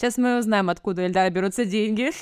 Сейчас мы узнаем, откуда Эльдара берутся деньги.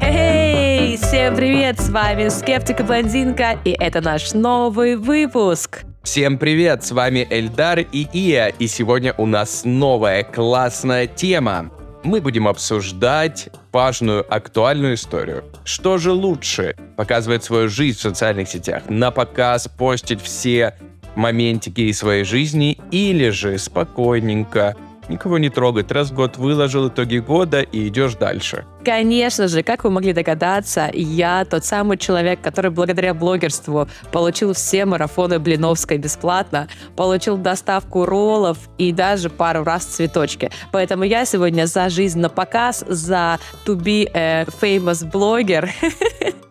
Эй, всем привет! С вами Скептика Блондинка, и это наш новый выпуск. Всем привет, с вами Эльдар и Ия, и сегодня у нас новая классная тема. Мы будем обсуждать важную, актуальную историю. Что же лучше? Показывать свою жизнь в социальных сетях, на показ постить все моментики из своей жизни, или же спокойненько никого не трогать. Раз в год выложил итоги года и идешь дальше. Конечно же, как вы могли догадаться, я тот самый человек, который благодаря блогерству получил все марафоны Блиновской бесплатно, получил доставку роллов и даже пару раз цветочки. Поэтому я сегодня за жизнь на показ, за to be a famous blogger.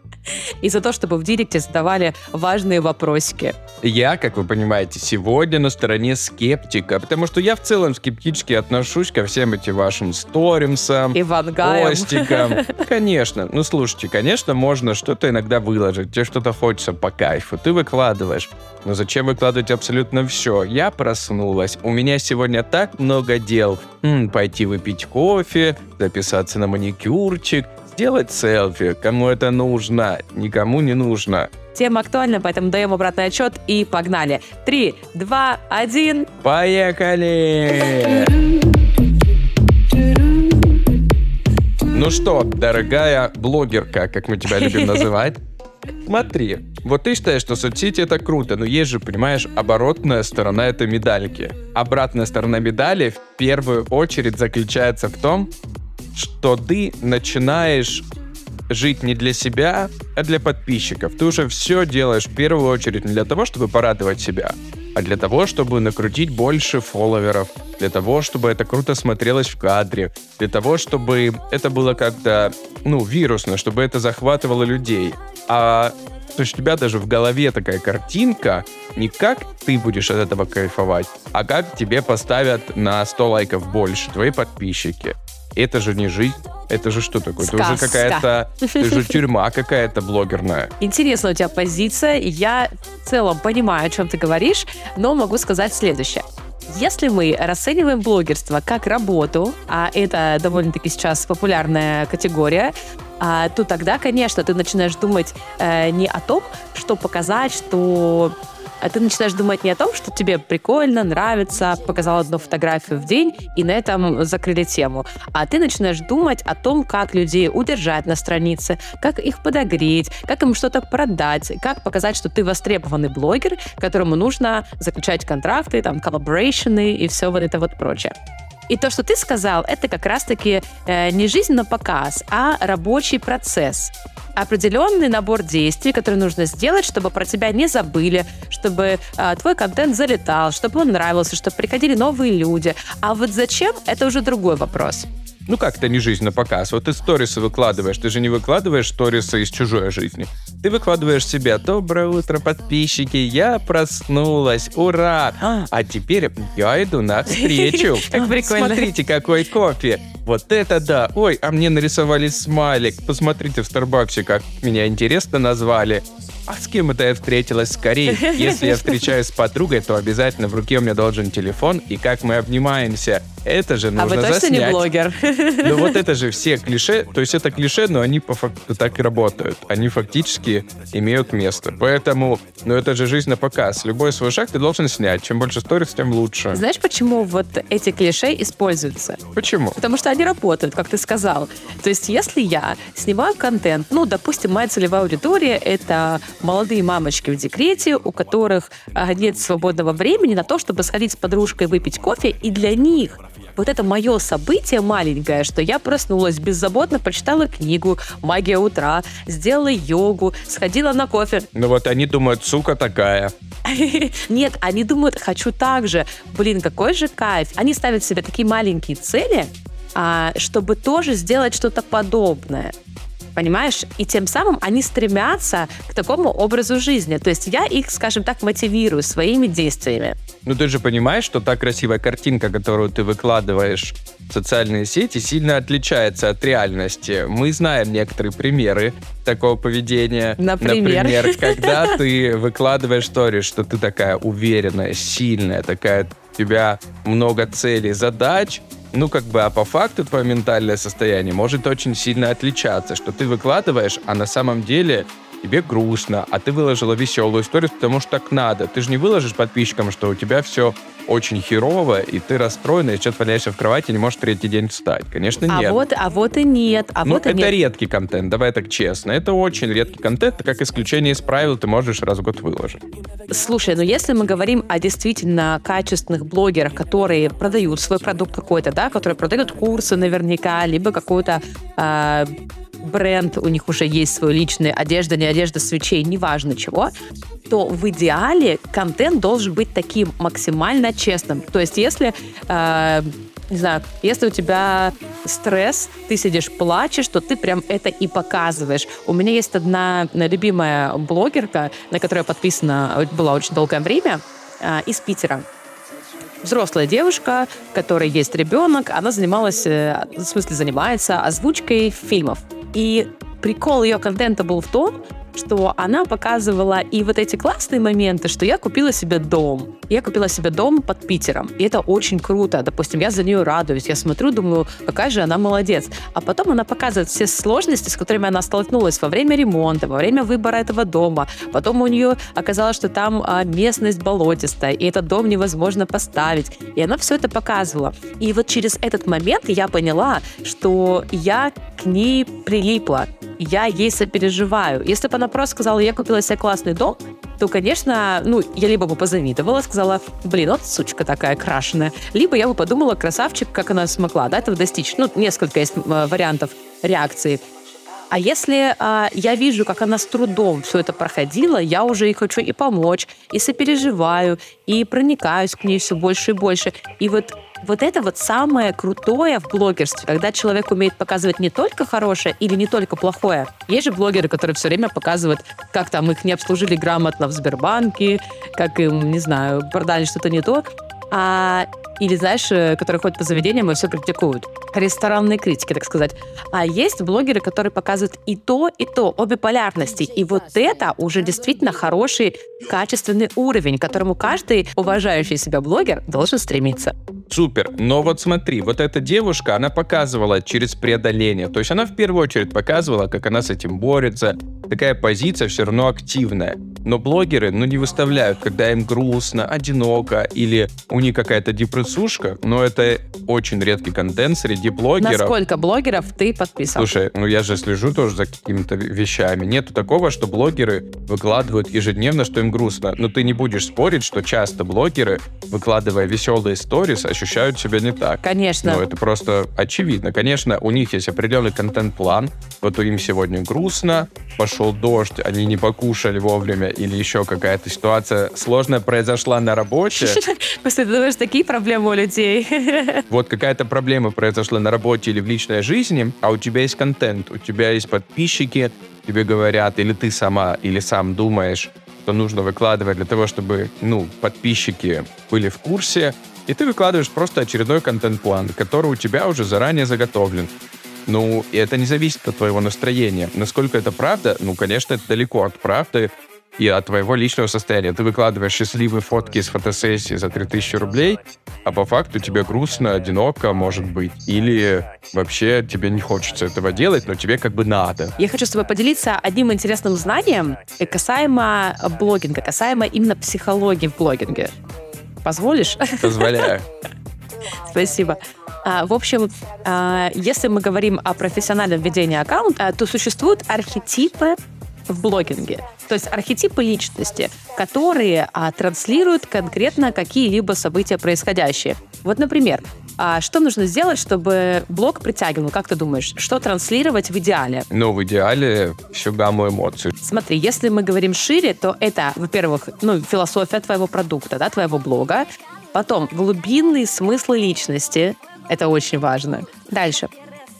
и за то, чтобы в директе задавали важные вопросики. Я, как вы понимаете, сегодня на стороне скептика, потому что я в целом скептически отношусь ко всем этим вашим сторимсам, постикам. Конечно. Ну, слушайте, конечно, можно что-то иногда выложить. Тебе что-то хочется по кайфу. Ты выкладываешь. Но зачем выкладывать абсолютно все? Я проснулась. У меня сегодня так много дел. М, пойти выпить кофе, записаться на маникюрчик, сделать селфи. Кому это нужно? Никому не нужно. Тема актуальна, поэтому даем обратный отчет и погнали. Три, два, один. Поехали! Ну что, дорогая блогерка, как мы тебя любим называть, Смотри, вот ты считаешь, что соцсети это круто, но есть же, понимаешь, оборотная сторона этой медальки. Обратная сторона медали в первую очередь заключается в том, что ты начинаешь жить не для себя, а для подписчиков. Ты уже все делаешь в первую очередь не для того, чтобы порадовать себя, а для того, чтобы накрутить больше фолловеров, для того, чтобы это круто смотрелось в кадре, для того, чтобы это было как-то, ну, вирусно, чтобы это захватывало людей. А то есть у тебя даже в голове такая картинка, не как ты будешь от этого кайфовать, а как тебе поставят на 100 лайков больше твои подписчики. Это же не жизнь. Это же что такое? Сказка. Это уже какая-то... Это же тюрьма какая-то блогерная. Интересная у тебя позиция. Я в целом понимаю, о чем ты говоришь, но могу сказать следующее. Если мы расцениваем блогерство как работу, а это довольно-таки сейчас популярная категория, а, то тогда, конечно, ты начинаешь думать э, не о том, что показать, что а ты начинаешь думать не о том, что тебе прикольно, нравится, показал одну фотографию в день, и на этом закрыли тему, а ты начинаешь думать о том, как людей удержать на странице, как их подогреть, как им что-то продать, как показать, что ты востребованный блогер, которому нужно заключать контракты, там, collaboration ы и все вот это вот прочее. И то, что ты сказал, это как раз-таки э, не жизнь напоказ, а рабочий процесс определенный набор действий, которые нужно сделать, чтобы про тебя не забыли, чтобы э, твой контент залетал, чтобы он нравился, чтобы приходили новые люди. А вот зачем, это уже другой вопрос. Ну как это не жизнь на показ? Вот ты сторисы выкладываешь, ты же не выкладываешь сторисы из чужой жизни. Ты выкладываешь себе «Доброе утро, подписчики, я проснулась, ура!» А теперь я иду на встречу. Как прикольно. Смотрите, какой кофе. Вот это да! Ой, а мне нарисовали смайлик. Посмотрите в Старбаксе, как меня интересно назвали. А с кем это я встретилась скорее? Если я встречаюсь с подругой, то обязательно в руке у меня должен телефон, и как мы обнимаемся. Это же нужно а вы точно заснять. не блогер? Ну вот это же все клише, то есть это клише, но они по факту так и работают. Они фактически имеют место. Поэтому, ну это же жизнь на показ. Любой свой шаг ты должен снять. Чем больше сторис, тем лучше. Знаешь, почему вот эти клише используются? Почему? Потому что они работают, как ты сказал. То есть, если я снимаю контент, ну, допустим, моя целевая аудитория — это молодые мамочки в декрете, у которых а, нет свободного времени на то, чтобы сходить с подружкой выпить кофе, и для них вот это мое событие маленькое, что я проснулась беззаботно, прочитала книгу «Магия утра», сделала йогу, сходила на кофе. Ну вот они думают, сука такая. Нет, они думают, хочу так же. Блин, какой же кайф. Они ставят себе такие маленькие цели, а, чтобы тоже сделать что-то подобное. Понимаешь? И тем самым они стремятся к такому образу жизни. То есть я их, скажем так, мотивирую своими действиями. Ну ты же понимаешь, что та красивая картинка, которую ты выкладываешь в социальные сети, сильно отличается от реальности. Мы знаем некоторые примеры такого поведения. Например? Например, когда ты выкладываешь сторис, что ты такая уверенная, сильная, такая у тебя много целей, задач, ну, как бы, а по факту твое ментальное состояние может очень сильно отличаться, что ты выкладываешь, а на самом деле тебе грустно, а ты выложила веселую историю, потому что так надо. Ты же не выложишь подписчикам, что у тебя все очень херово, и ты расстроена, и сейчас валяешься в кровати и не можешь третий день встать. Конечно, а нет. Вот, а вот и нет. А ну, вот и это нет. редкий контент, давай так честно. Это очень редкий контент, как исключение из правил ты можешь раз в год выложить. Слушай, ну если мы говорим о действительно качественных блогерах, которые продают свой продукт какой-то, да, которые продают курсы наверняка, либо какой-то э, бренд, у них уже есть свой личный одежда, не одежда, свечей, неважно чего, то в идеале контент должен быть таким максимально честным. То есть если э, не знаю, если у тебя стресс, ты сидишь, плачешь, то ты прям это и показываешь. У меня есть одна любимая блогерка, на которую я подписана была очень долгое время, э, из Питера взрослая девушка, у которой есть ребенок, она занималась, э, в смысле занимается озвучкой фильмов. И прикол ее контента был в том, что она показывала и вот эти классные моменты, что я купила себе дом. Я купила себе дом под Питером. И это очень круто. Допустим, я за нее радуюсь. Я смотрю, думаю, какая же она молодец. А потом она показывает все сложности, с которыми она столкнулась во время ремонта, во время выбора этого дома. Потом у нее оказалось, что там а, местность болотистая, и этот дом невозможно поставить. И она все это показывала. И вот через этот момент я поняла, что я к ней прилипла. Я ей сопереживаю. Если бы она просто сказала, я купила себе классный дом, то, конечно, ну, я либо бы позавидовала, сказала, блин, вот сучка такая крашеная, либо я бы подумала, красавчик, как она смогла да, этого достичь. Ну, несколько есть вариантов реакции. А если а, я вижу, как она с трудом все это проходила, я уже и хочу и помочь, и сопереживаю, и проникаюсь к ней все больше и больше. И вот вот это вот самое крутое в блогерстве, когда человек умеет показывать не только хорошее или не только плохое. Есть же блогеры, которые все время показывают, как там их не обслужили грамотно в Сбербанке, как им, не знаю, продали что-то не то. А или, знаешь, э, которые ходят по заведениям и все критикуют. Ресторанные критики, так сказать. А есть блогеры, которые показывают и то, и то, обе полярности. И вот это уже действительно хороший, качественный уровень, к которому каждый уважающий себя блогер должен стремиться. Супер. Но вот смотри, вот эта девушка, она показывала через преодоление. То есть она в первую очередь показывала, как она с этим борется. Такая позиция все равно активная. Но блогеры, ну, не выставляют, когда им грустно, одиноко или у них какая-то депрессушка. Но это очень редкий контент среди блогеров. На сколько блогеров ты подписан? Слушай, ну я же слежу тоже за какими-то вещами. Нету такого, что блогеры выкладывают ежедневно, что им грустно. Но ты не будешь спорить, что часто блогеры, выкладывая веселые сторис, ощущают себя не так. Конечно. Ну, это просто очевидно. Конечно, у них есть определенный контент-план. Вот им сегодня грустно, пошел дождь, они не покушали вовремя, или еще какая-то ситуация сложная произошла на работе. Просто ты думаешь, такие проблемы у людей. Вот какая-то проблема произошла на работе или в личной жизни, а у тебя есть контент, у тебя есть подписчики, тебе говорят, или ты сама, или сам думаешь, что нужно выкладывать для того, чтобы, ну, подписчики были в курсе, и ты выкладываешь просто очередной контент-план, который у тебя уже заранее заготовлен. Ну, и это не зависит от твоего настроения. Насколько это правда? Ну, конечно, это далеко от правды и от твоего личного состояния. Ты выкладываешь счастливые фотки из фотосессии за 3000 рублей, а по факту тебе грустно, одиноко, может быть. Или вообще тебе не хочется этого делать, но тебе как бы надо. Я хочу с тобой поделиться одним интересным знанием касаемо блогинга, касаемо именно психологии в блогинге. Позволишь? Позволяю. Спасибо. А, в общем, а, если мы говорим о профессиональном ведении аккаунта, то существуют архетипы в блогинге. То есть архетипы личности, которые а, транслируют конкретно какие-либо события происходящие. Вот, например, а что нужно сделать, чтобы блог притягивал? Как ты думаешь, что транслировать в идеале? Ну, в идеале всю гамму эмоций. Смотри, если мы говорим шире, то это, во-первых, ну, философия твоего продукта, да, твоего блога. Потом глубинные смыслы личности. Это очень важно. Дальше.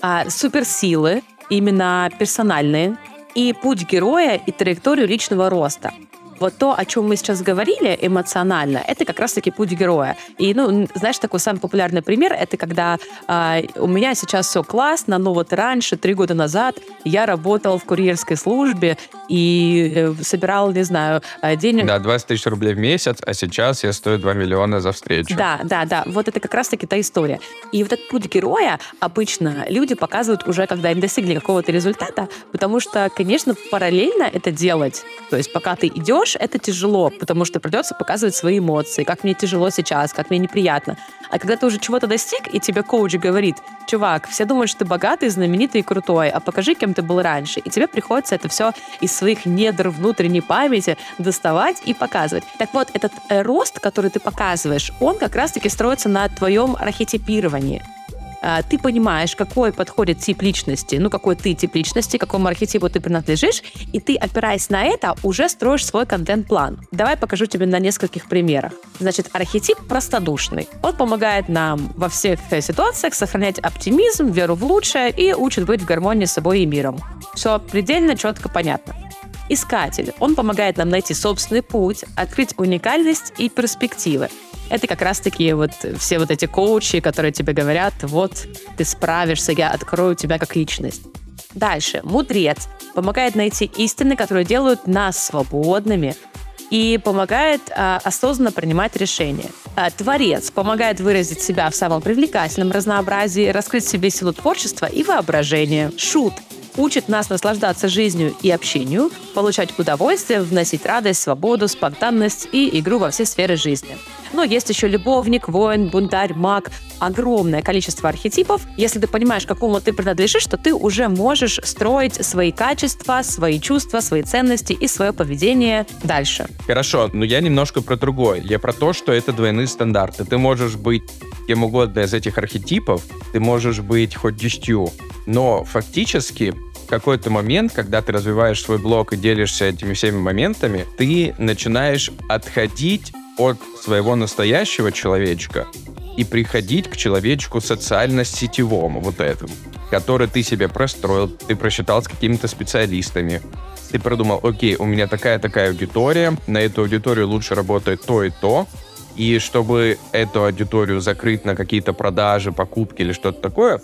А, суперсилы, именно персональные, и путь героя, и траекторию личного роста вот то, о чем мы сейчас говорили эмоционально, это как раз-таки путь героя. И, ну, знаешь, такой самый популярный пример, это когда э, у меня сейчас все классно, но вот раньше, три года назад, я работал в курьерской службе и э, собирал, не знаю, э, денег... Да, 20 тысяч рублей в месяц, а сейчас я стою 2 миллиона за встречу. Да, да, да. Вот это как раз-таки та история. И вот этот путь героя обычно люди показывают уже, когда им достигли какого-то результата, потому что, конечно, параллельно это делать. То есть пока ты идешь, идешь, это тяжело, потому что придется показывать свои эмоции, как мне тяжело сейчас, как мне неприятно. А когда ты уже чего-то достиг, и тебе коуч говорит, чувак, все думают, что ты богатый, знаменитый и крутой, а покажи, кем ты был раньше. И тебе приходится это все из своих недр внутренней памяти доставать и показывать. Так вот, этот э, рост, который ты показываешь, он как раз-таки строится на твоем архетипировании. А, ты понимаешь, какой подходит тип личности, ну, какой ты тип личности, какому архетипу ты принадлежишь, и ты, опираясь на это, уже строишь свой контент-план. Давай покажу тебе на нескольких примерах. Значит, архетип простодушный. Он помогает нам во всех ситуациях сохранять оптимизм, веру в лучшее и учит быть в гармонии с собой и миром. Все предельно четко понятно. Искатель. Он помогает нам найти собственный путь, открыть уникальность и перспективы. Это как раз-таки вот все вот эти коучи, которые тебе говорят, вот, ты справишься, я открою тебя как личность. Дальше. Мудрец помогает найти истины, которые делают нас свободными, и помогает а, осознанно принимать решения. А, творец помогает выразить себя в самом привлекательном разнообразии, раскрыть в себе силу творчества и воображения. Шут учит нас наслаждаться жизнью и общению, получать удовольствие, вносить радость, свободу, спонтанность и игру во все сферы жизни. Но есть еще любовник, воин, бунтарь, маг. Огромное количество архетипов. Если ты понимаешь, какому ты принадлежишь, то ты уже можешь строить свои качества, свои чувства, свои ценности и свое поведение дальше. Хорошо, но я немножко про другое. Я про то, что это двойные стандарты. Ты можешь быть кем угодно из этих архетипов, ты можешь быть хоть десятью, но фактически какой-то момент, когда ты развиваешь свой блог и делишься этими всеми моментами, ты начинаешь отходить от своего настоящего человечка и приходить к человечку социально-сетевому, вот этому, который ты себе простроил, ты просчитал с какими-то специалистами, ты продумал, окей, у меня такая-такая аудитория, на эту аудиторию лучше работает то и то, и чтобы эту аудиторию закрыть на какие-то продажи, покупки или что-то такое,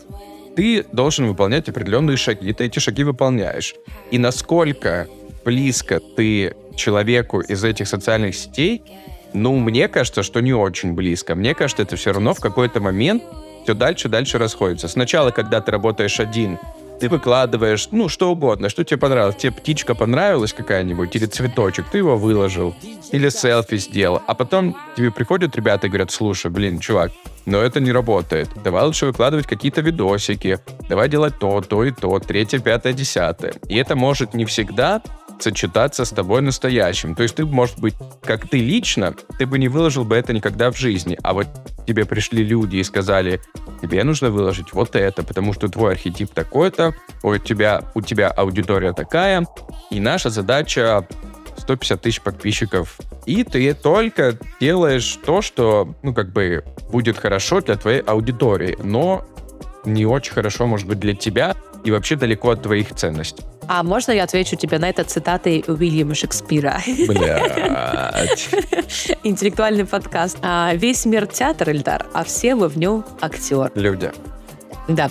ты должен выполнять определенные шаги, ты эти шаги выполняешь. И насколько близко ты человеку из этих социальных сетей, ну, мне кажется, что не очень близко. Мне кажется, это все равно в какой-то момент все дальше дальше расходится. Сначала, когда ты работаешь один, ты выкладываешь, ну, что угодно, что тебе понравилось. Тебе птичка понравилась какая-нибудь, или цветочек, ты его выложил, или селфи сделал. А потом тебе приходят ребята и говорят, слушай, блин, чувак, но это не работает. Давай лучше выкладывать какие-то видосики, давай делать то, то и то, третье, пятое, десятое. И это может не всегда сочетаться с тобой настоящим. То есть ты, может быть, как ты лично, ты бы не выложил бы это никогда в жизни, а вот тебе пришли люди и сказали, тебе нужно выложить вот это, потому что твой архетип такой-то, у тебя, у тебя аудитория такая, и наша задача 150 тысяч подписчиков. И ты только делаешь то, что, ну, как бы, будет хорошо для твоей аудитории, но не очень хорошо, может быть, для тебя и вообще далеко от твоих ценностей. А можно я отвечу тебе на это цитатой Уильяма Шекспира? Блядь. Интеллектуальный подкаст. А, Весь мир театр, Эльдар, а все мы в нем актер. Люди. Да.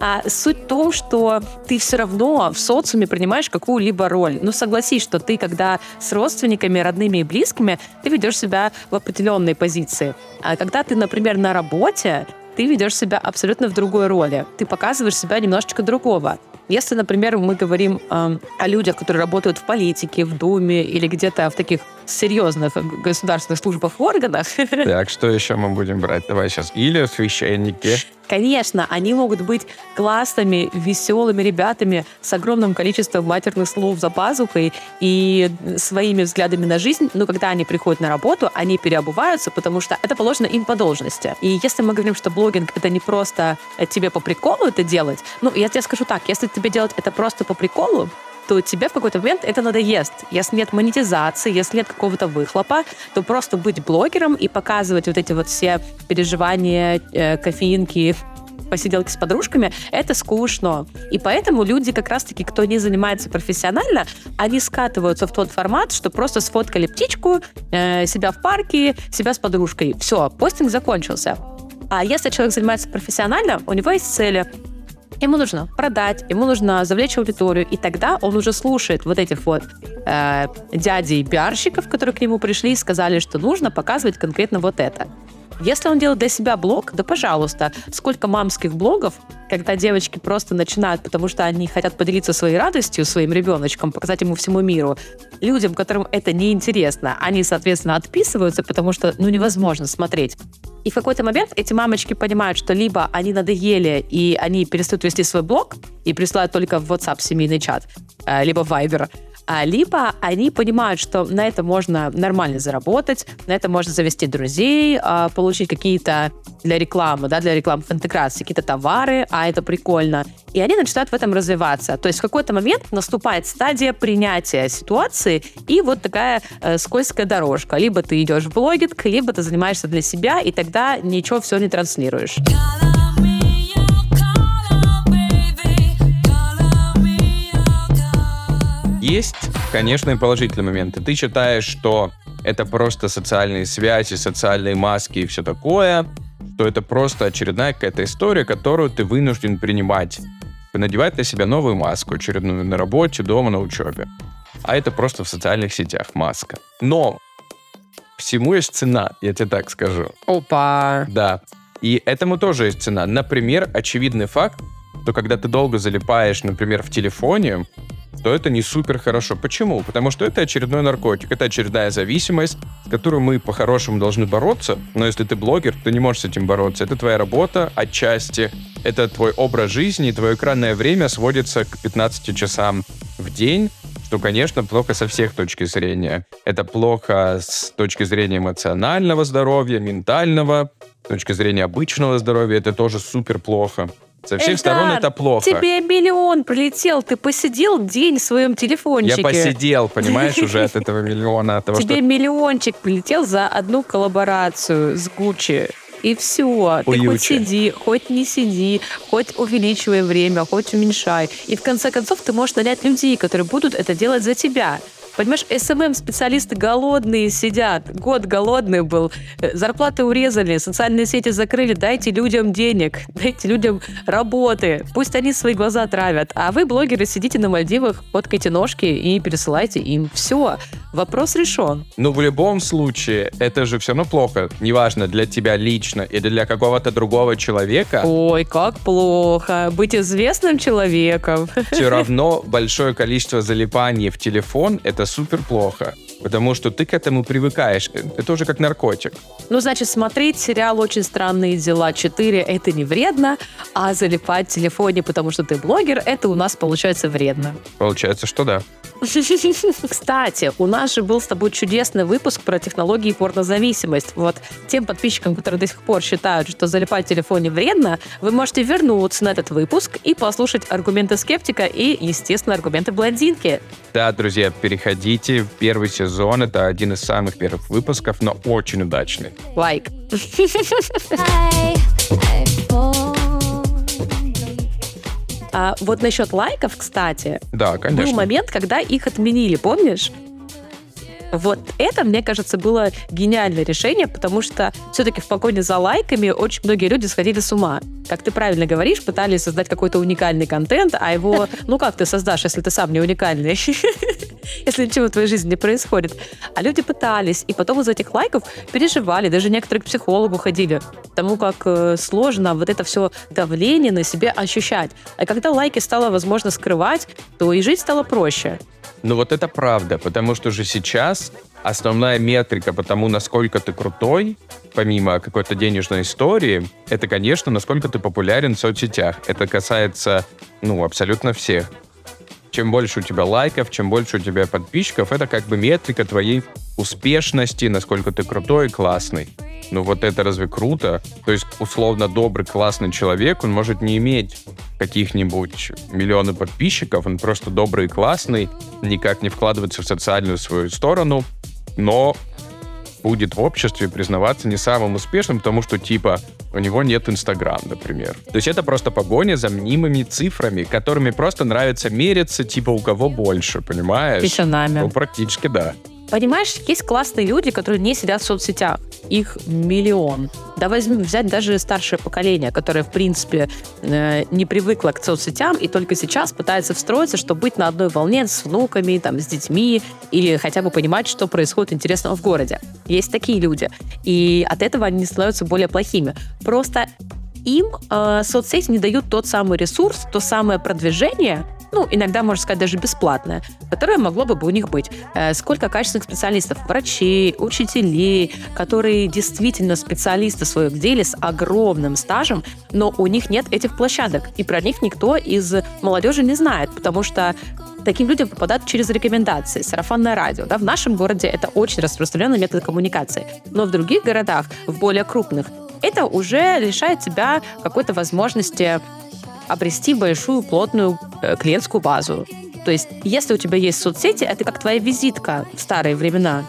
А суть в том, что ты все равно в социуме принимаешь какую-либо роль. Ну, согласись, что ты, когда с родственниками, родными и близкими, ты ведешь себя в определенной позиции. А когда ты, например, на работе, ты ведешь себя абсолютно в другой роли. Ты показываешь себя немножечко другого. Если, например, мы говорим э, о людях, которые работают в политике, в Думе или где-то в таких серьезных государственных службах органах. Так, что еще мы будем брать? Давай сейчас. Или священники. Конечно, они могут быть классными, веселыми ребятами с огромным количеством матерных слов за пазухой и своими взглядами на жизнь, но когда они приходят на работу, они переобуваются, потому что это положено им по должности. И если мы говорим, что блогинг — это не просто тебе по приколу это делать, ну, я тебе скажу так, если тебе делать это просто по приколу, то тебе в какой-то момент это надоест. Если нет монетизации, если нет какого-то выхлопа, то просто быть блогером и показывать вот эти вот все переживания, э, кофеинки, посиделки с подружками, это скучно. И поэтому люди, как раз-таки, кто не занимается профессионально, они скатываются в тот формат, что просто сфоткали птичку, э, себя в парке, себя с подружкой. Все, постинг закончился. А если человек занимается профессионально, у него есть цели. Ему нужно продать, ему нужно завлечь аудиторию, и тогда он уже слушает вот этих вот э, дядей пиарщиков, которые к нему пришли и сказали, что нужно показывать конкретно вот это. Если он делает для себя блог, да пожалуйста. Сколько мамских блогов, когда девочки просто начинают, потому что они хотят поделиться своей радостью своим ребеночком, показать ему всему миру. Людям, которым это неинтересно, они, соответственно, отписываются, потому что, ну, невозможно смотреть. И в какой-то момент эти мамочки понимают, что либо они надоели, и они перестают вести свой блог и присылают только в WhatsApp семейный чат, э, либо в Viber, а, либо они понимают, что на это можно нормально заработать, на это можно завести друзей, а, получить какие-то для рекламы, да, для рекламы в интеграции какие-то товары, а это прикольно. И они начинают в этом развиваться. То есть в какой-то момент наступает стадия принятия ситуации и вот такая э, скользкая дорожка. Либо ты идешь в блогинг, либо ты занимаешься для себя, и тогда ничего все не транслируешь. Есть, конечно, и положительные моменты. Ты считаешь, что это просто социальные связи, социальные маски и все такое, что это просто очередная какая-то история, которую ты вынужден принимать. Надевать на себя новую маску, очередную на работе, дома, на учебе. А это просто в социальных сетях маска. Но всему есть цена, я тебе так скажу. Опа! Да. И этому тоже есть цена. Например, очевидный факт, что когда ты долго залипаешь, например, в телефоне, то это не супер хорошо. Почему? Потому что это очередной наркотик, это очередная зависимость, с которой мы по-хорошему должны бороться, но если ты блогер, ты не можешь с этим бороться. Это твоя работа отчасти, это твой образ жизни, твое экранное время сводится к 15 часам в день, что, конечно, плохо со всех точки зрения. Это плохо с точки зрения эмоционального здоровья, ментального, с точки зрения обычного здоровья, это тоже супер плохо. Со всех Эльдар, сторон это плохо. Тебе миллион прилетел, ты посидел день в своем телефончике. Я посидел, понимаешь, уже от этого миллиона. От того, Тебе что... миллиончик прилетел за одну коллаборацию с Гуччи. И все. Ты Уючи. хоть сиди, хоть не сиди, хоть увеличивай время, хоть уменьшай. И в конце концов ты можешь нанять людей, которые будут это делать за тебя. Понимаешь, СММ-специалисты голодные сидят. Год голодный был. Э, Зарплаты урезали, социальные сети закрыли. Дайте людям денег, дайте людям работы. Пусть они свои глаза травят. А вы, блогеры, сидите на Мальдивах, фоткайте ножки и пересылайте им. Все. Вопрос решен. Ну, в любом случае, это же все равно плохо. Неважно, для тебя лично или для какого-то другого человека. Ой, как плохо. Быть известным человеком. Все равно большое количество залипаний в телефон — это супер плохо. Потому что ты к этому привыкаешь. Это уже как наркотик. Ну, значит, смотреть сериал «Очень странные дела 4» — это не вредно, а залипать в телефоне, потому что ты блогер, это у нас получается вредно. Получается, что да. Кстати, у нас же был с тобой чудесный выпуск про технологии и порнозависимость. Вот тем подписчикам, которые до сих пор считают, что залипать в телефоне вредно, вы можете вернуться на этот выпуск и послушать аргументы скептика и, естественно, аргументы блондинки. Да, друзья, переходите в первый сезон. Это один из самых первых выпусков, но очень удачный. Лайк. А вот насчет лайков, кстати, Да, конечно. был момент, когда их отменили, помнишь? Вот это, мне кажется, было гениальное решение, потому что все-таки в погоне за лайками очень многие люди сходили с ума. Как ты правильно говоришь, пытались создать какой-то уникальный контент, а его, ну как ты создашь, если ты сам не уникальный? Если ничего в твоей жизни не происходит. А люди пытались, и потом из этих лайков переживали, даже некоторые к психологу ходили, потому как э, сложно вот это все давление на себе ощущать. А когда лайки стало возможно скрывать, то и жить стало проще. Ну вот это правда, потому что же сейчас основная метрика по тому, насколько ты крутой, помимо какой-то денежной истории, это, конечно, насколько ты популярен в соцсетях. Это касается, ну, абсолютно всех. Чем больше у тебя лайков, чем больше у тебя подписчиков, это как бы метрика твоей успешности, насколько ты крутой и классный. Ну вот это разве круто? То есть, условно, добрый, классный человек, он может не иметь каких-нибудь миллионы подписчиков, он просто добрый и классный, никак не вкладывается в социальную свою сторону, но будет в обществе признаваться не самым успешным, потому что, типа, у него нет Инстаграм, например. То есть это просто погоня за мнимыми цифрами, которыми просто нравится мериться, типа у кого больше, понимаешь? Писанами. Ну, практически да. Понимаешь, есть классные люди, которые не сидят в соцсетях. Их миллион. Да возьми, взять даже старшее поколение, которое, в принципе, э, не привыкло к соцсетям и только сейчас пытается встроиться, чтобы быть на одной волне с внуками, там, с детьми или хотя бы понимать, что происходит интересного в городе. Есть такие люди. И от этого они становятся более плохими. Просто им э, соцсети не дают тот самый ресурс, то самое продвижение, ну, иногда, можно сказать, даже бесплатное, которое могло бы у них быть. Э, сколько качественных специалистов, врачей, учителей, которые действительно специалисты в своем деле с огромным стажем, но у них нет этих площадок, и про них никто из молодежи не знает, потому что таким людям попадают через рекомендации, сарафанное радио. Да? В нашем городе это очень распространенный метод коммуникации. Но в других городах, в более крупных, это уже лишает тебя какой-то возможности обрести большую плотную э, клиентскую базу. То есть, если у тебя есть соцсети, это как твоя визитка в старые времена.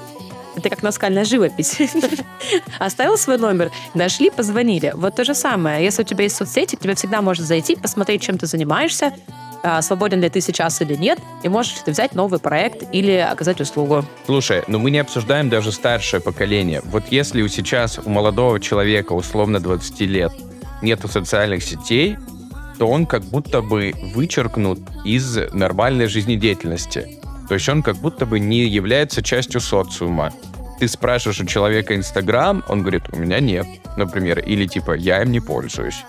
Это как наскальная живопись. Оставил свой номер, нашли, позвонили. Вот то же самое. Если у тебя есть соцсети, тебе всегда можно зайти, посмотреть, чем ты занимаешься, а, свободен ли ты сейчас или нет, и можешь ты взять новый проект или оказать услугу. Слушай, но мы не обсуждаем даже старшее поколение. Вот если у сейчас у молодого человека, условно 20 лет, нету социальных сетей, то он как будто бы вычеркнут из нормальной жизнедеятельности. То есть он как будто бы не является частью социума. Ты спрашиваешь у человека Инстаграм, он говорит, у меня нет, например, или типа, я им не пользуюсь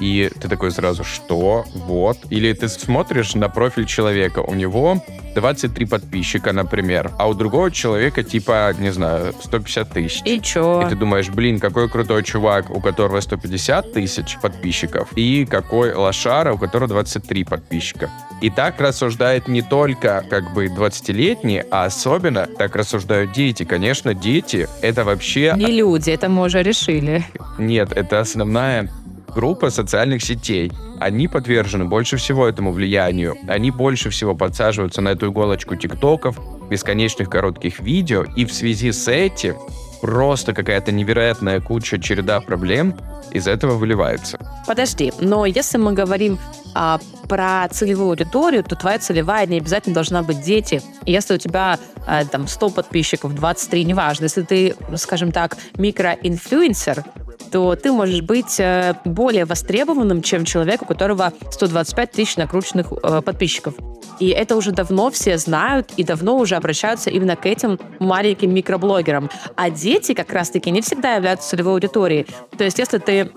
и ты такой сразу, что? Вот. Или ты смотришь на профиль человека, у него 23 подписчика, например, а у другого человека типа, не знаю, 150 тысяч. И чё? И ты думаешь, блин, какой крутой чувак, у которого 150 тысяч подписчиков, и какой лошара, у которого 23 подписчика. И так рассуждает не только как бы 20-летние, а особенно так рассуждают дети. Конечно, дети — это вообще... Не люди, это мы уже решили. Нет, это основная группа социальных сетей. Они подвержены больше всего этому влиянию. Они больше всего подсаживаются на эту иголочку тиктоков, бесконечных коротких видео, и в связи с этим просто какая-то невероятная куча череда проблем из этого выливается. Подожди, но если мы говорим а, про целевую аудиторию, то твоя целевая не обязательно должна быть дети. Если у тебя а, там 100 подписчиков, 23, неважно, если ты, скажем так, микроинфлюенсер, то ты можешь быть э, более востребованным, чем человек, у которого 125 тысяч накрученных э, подписчиков. И это уже давно все знают и давно уже обращаются именно к этим маленьким микроблогерам. А дети как раз-таки не всегда являются целевой аудиторией. То есть если ты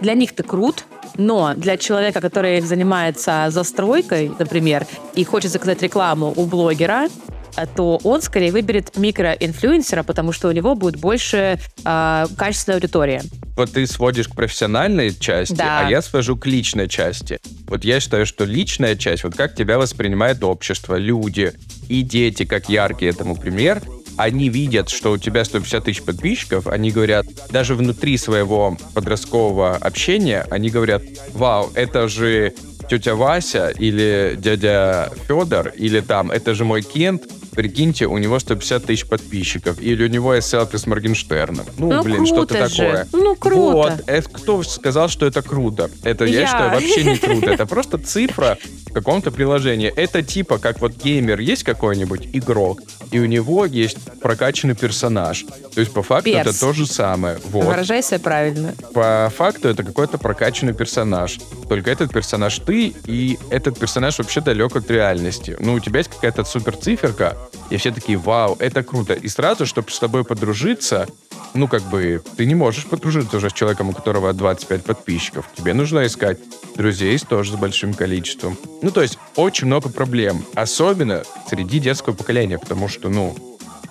для них ты крут, но для человека, который занимается застройкой, например, и хочет заказать рекламу у блогера, а, то он скорее выберет микроинфлюенсера, потому что у него будет больше э, качественной аудитории. Вот ты сводишь к профессиональной части, да. а я свожу к личной части. Вот я считаю, что личная часть, вот как тебя воспринимает общество, люди и дети, как яркий этому пример, они видят, что у тебя 150 тысяч подписчиков, они говорят, даже внутри своего подросткового общения, они говорят, вау, это же тетя Вася или дядя Федор, или там, это же мой Кент, прикиньте, у него 150 тысяч подписчиков, или у него есть селфи с Моргенштерном. Ну, ну блин, что-то такое. Ну, круто. Вот, это кто сказал, что это круто? Это, я, я считаю, вообще не круто. Это просто цифра в каком-то приложении. Это типа, как вот геймер есть какой-нибудь игрок, и у него есть прокачанный персонаж. То есть, по факту, Перс. это то же самое. Вот. Выражайся правильно. По факту, это какой-то прокачанный персонаж. Только этот персонаж ты, и этот персонаж вообще далек от реальности. Ну, у тебя есть какая-то супер циферка, и все такие, вау, это круто. И сразу, чтобы с тобой подружиться, ну, как бы, ты не можешь подружиться уже с человеком, у которого 25 подписчиков. Тебе нужно искать друзей тоже с большим количеством. Ну, то есть, очень много проблем. Особенно среди детского поколения, потому что, ну,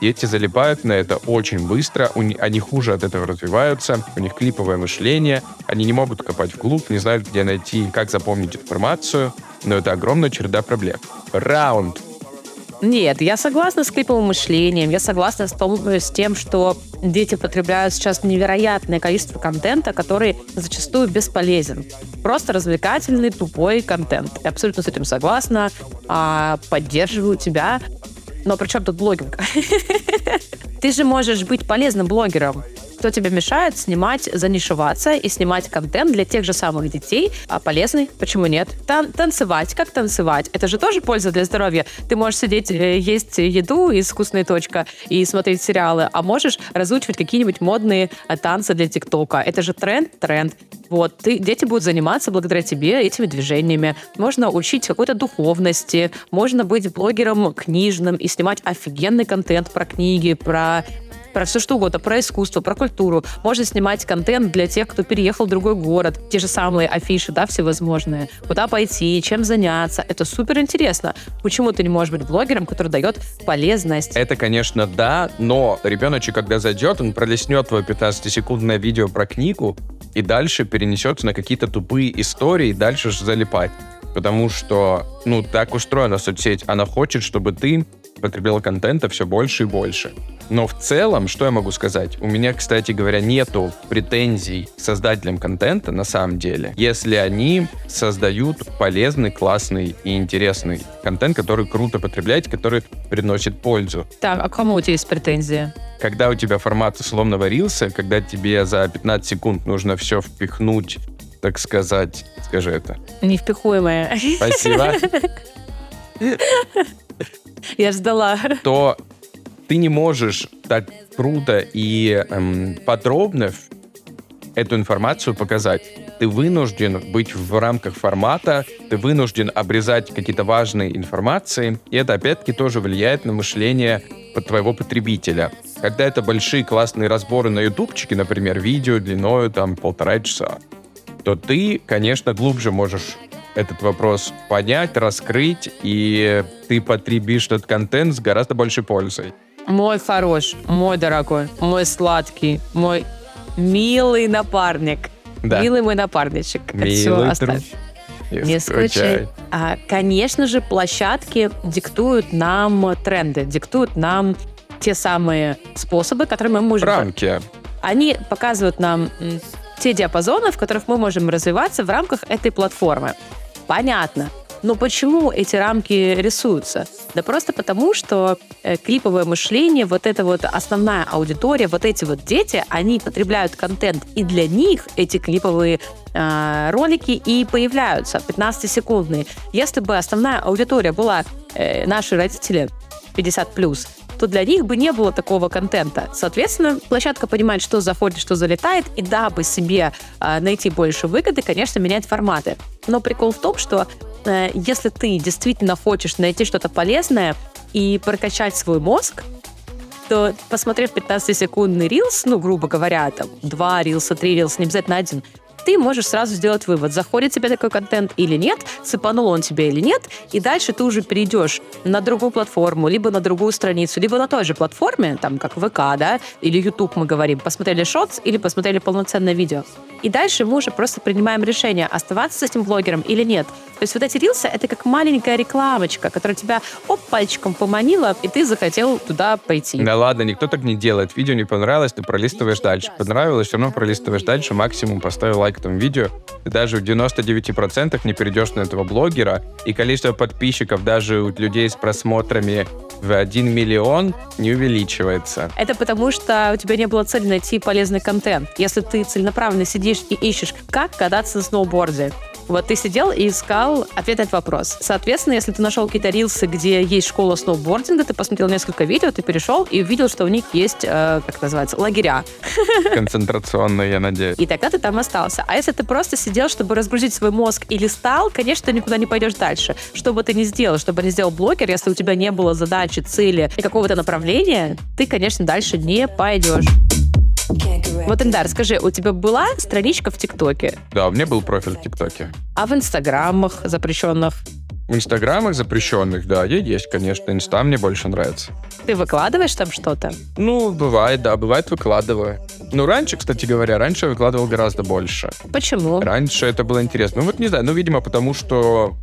дети залипают на это очень быстро, они хуже от этого развиваются, у них клиповое мышление, они не могут копать вглубь, не знают, где найти, как запомнить информацию, но это огромная череда проблем. Раунд нет, я согласна с клиповым мышлением, я согласна с, том, с тем, что дети потребляют сейчас невероятное количество контента, который зачастую бесполезен. Просто развлекательный, тупой контент. Я абсолютно с этим согласна, а, поддерживаю тебя. Но при чем тут блогинг? Ты же можешь быть полезным блогером. Кто тебе мешает снимать, занишеваться и снимать контент для тех же самых детей, а полезный? Почему нет? Тан танцевать, как танцевать? Это же тоже польза для здоровья. Ты можешь сидеть, э, есть еду из вкусной точка и смотреть сериалы, а можешь разучивать какие-нибудь модные э, танцы для ТикТока. Это же тренд, тренд. Вот, ты, дети будут заниматься благодаря тебе этими движениями. Можно учить какой-то духовности, можно быть блогером книжным и снимать офигенный контент про книги, про про все что угодно, про искусство, про культуру. Можно снимать контент для тех, кто переехал в другой город. Те же самые афиши, да, всевозможные. Куда пойти, чем заняться. Это супер интересно. Почему ты не можешь быть блогером, который дает полезность? Это, конечно, да, но ребеночек, когда зайдет, он пролеснет твое 15-секундное видео про книгу и дальше перенесется на какие-то тупые истории и дальше же залипать. Потому что, ну, так устроена соцсеть. Она хочет, чтобы ты потреблял контента все больше и больше. Но в целом, что я могу сказать? У меня, кстати говоря, нету претензий к создателям контента на самом деле, если они создают полезный, классный и интересный контент, который круто потребляете, который приносит пользу. Так, а кому у тебя есть претензии? Когда у тебя формат условного рилса, когда тебе за 15 секунд нужно все впихнуть, так сказать, скажи это. Невпихуемое. Спасибо. Я ждала. То ты не можешь так круто и эм, подробно эту информацию показать. Ты вынужден быть в рамках формата, ты вынужден обрезать какие-то важные информации, и это опять-таки тоже влияет на мышление твоего потребителя. Когда это большие классные разборы на ютубчике, например, видео длиною там полтора часа, то ты, конечно, глубже можешь этот вопрос понять, раскрыть, и ты потребишь этот контент с гораздо большей пользой. Мой хороший, мой дорогой, мой сладкий, мой милый напарник. Да. Милый мой напарничек. Милый Это все оставь. Не скучай. А, конечно же, площадки диктуют нам тренды, диктуют нам те самые способы, которые мы можем... Рамки. Они показывают нам те диапазоны, в которых мы можем развиваться в рамках этой платформы. Понятно. Но почему эти рамки рисуются? Да просто потому, что э, клиповое мышление, вот эта вот основная аудитория, вот эти вот дети, они потребляют контент, и для них эти клиповые э, ролики и появляются, 15-секундные. Если бы основная аудитория была э, наши родители 50 плюс, то для них бы не было такого контента. Соответственно, площадка понимает, что заходит, что залетает, и дабы себе э, найти больше выгоды, конечно, менять форматы. Но прикол в том, что э, если ты действительно хочешь найти что-то полезное и прокачать свой мозг, то, посмотрев 15-секундный рилс, ну, грубо говоря, там, два рилса, три рилса, не обязательно один, ты можешь сразу сделать вывод, заходит тебе такой контент или нет, цепанул он тебе или нет, и дальше ты уже перейдешь на другую платформу, либо на другую страницу, либо на той же платформе, там, как ВК, да, или YouTube мы говорим, посмотрели шотс или посмотрели полноценное видео. И дальше мы уже просто принимаем решение, оставаться с этим блогером или нет. То есть вот эти рилсы — это как маленькая рекламочка, которая тебя оп, пальчиком поманила, и ты захотел туда пойти. Да ладно, никто так не делает. Видео не понравилось, ты пролистываешь дальше. Понравилось, все равно пролистываешь дальше, максимум поставил лайк этому видео. Ты даже в 99% не перейдешь на этого блогера, и количество подписчиков даже у людей с просмотрами в 1 миллион не увеличивается. Это потому, что у тебя не было цели найти полезный контент. Если ты целенаправленно сидишь и ищешь, как кататься на сноуборде, вот ты сидел и искал ответ на этот вопрос. Соответственно, если ты нашел какие-то рилсы, где есть школа сноубординга, ты посмотрел несколько видео, ты перешел и увидел, что у них есть, э, как называется, лагеря. Концентрационные, я надеюсь. И тогда ты там остался. А если ты просто сидел, чтобы разгрузить свой мозг и листал, конечно, ты никуда не пойдешь дальше. Что бы ты ни сделал, что бы ни сделал блогер, если у тебя не было задачи, цели и какого-то направления, ты, конечно, дальше не пойдешь. Вот, Индар, скажи, у тебя была страничка в ТикТоке? Да, у меня был профиль в ТикТоке. А в Инстаграмах запрещенных? В Инстаграмах запрещенных, да, есть, конечно. Инста мне больше нравится. Ты выкладываешь там что-то? Ну, бывает, да, бывает выкладываю. Ну, раньше, кстати говоря, раньше я выкладывал гораздо больше. Почему? Раньше это было интересно. Ну, вот не знаю, ну, видимо, потому что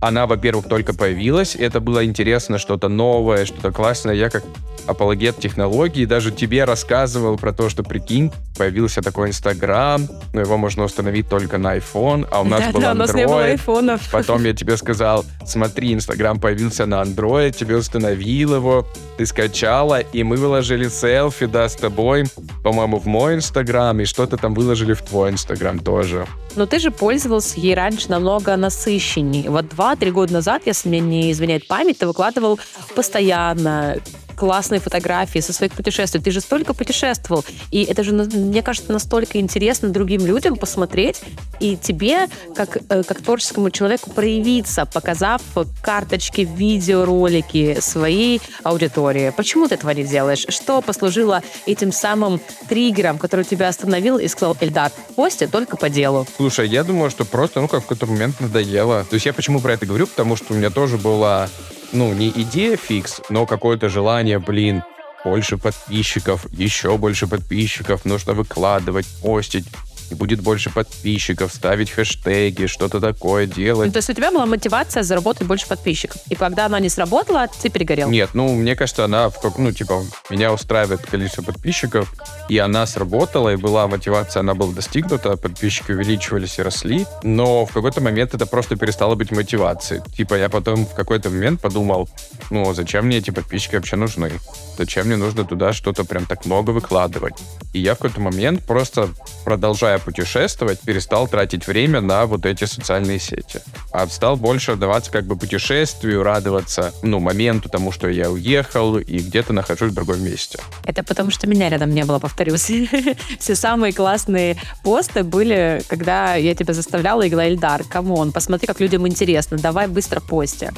она, во-первых, только появилась, и это было интересно, что-то новое, что-то классное. Я как апологет технологий, даже тебе рассказывал про то, что, прикинь, появился такой Инстаграм, но его можно установить только на iPhone, а у нас да, был да, Android. у нас не было айфонов. Потом я тебе сказал, смотри, Инстаграм появился на Android, тебе установил его, ты скачала, и мы выложили селфи, да, с тобой, по-моему, в мой Инстаграм, и что-то там выложили в твой Инстаграм тоже. Но ты же пользовался ей раньше намного насыщеннее. Вот два-три года назад, если мне не изменяет память, ты выкладывал постоянно классные фотографии со своих путешествий. Ты же столько путешествовал. И это же, мне кажется, настолько интересно другим людям посмотреть и тебе, как, э, как творческому человеку, проявиться, показав карточки, видеоролики своей аудитории. Почему ты этого не делаешь? Что послужило этим самым триггером, который тебя остановил и сказал, Эльдар, пости только по делу? Слушай, я думаю, что просто, ну, как в какой-то момент надоело. То есть я почему про это говорю? Потому что у меня тоже была ну, не идея фикс, но какое-то желание, блин, больше подписчиков, еще больше подписчиков, нужно выкладывать, постить и будет больше подписчиков, ставить хэштеги, что-то такое делать. Ну, то есть у тебя была мотивация заработать больше подписчиков. И когда она не сработала, ты перегорел? Нет, ну, мне кажется, она, в как, ну, типа, меня устраивает количество подписчиков, и она сработала, и была мотивация, она была достигнута, подписчики увеличивались и росли, но в какой-то момент это просто перестало быть мотивацией. Типа, я потом в какой-то момент подумал, ну, зачем мне эти подписчики вообще нужны? Зачем мне нужно туда что-то прям так много выкладывать? И я в какой-то момент просто, продолжая путешествовать, перестал тратить время на вот эти социальные сети. А стал больше отдаваться как бы путешествию, радоваться, ну, моменту тому, что я уехал и где-то нахожусь в другом месте. Это потому, что меня рядом не было, повторюсь. Все самые классные посты были, когда я тебя заставляла и говорила, Эльдар, come on, посмотри, как людям интересно, давай быстро пости.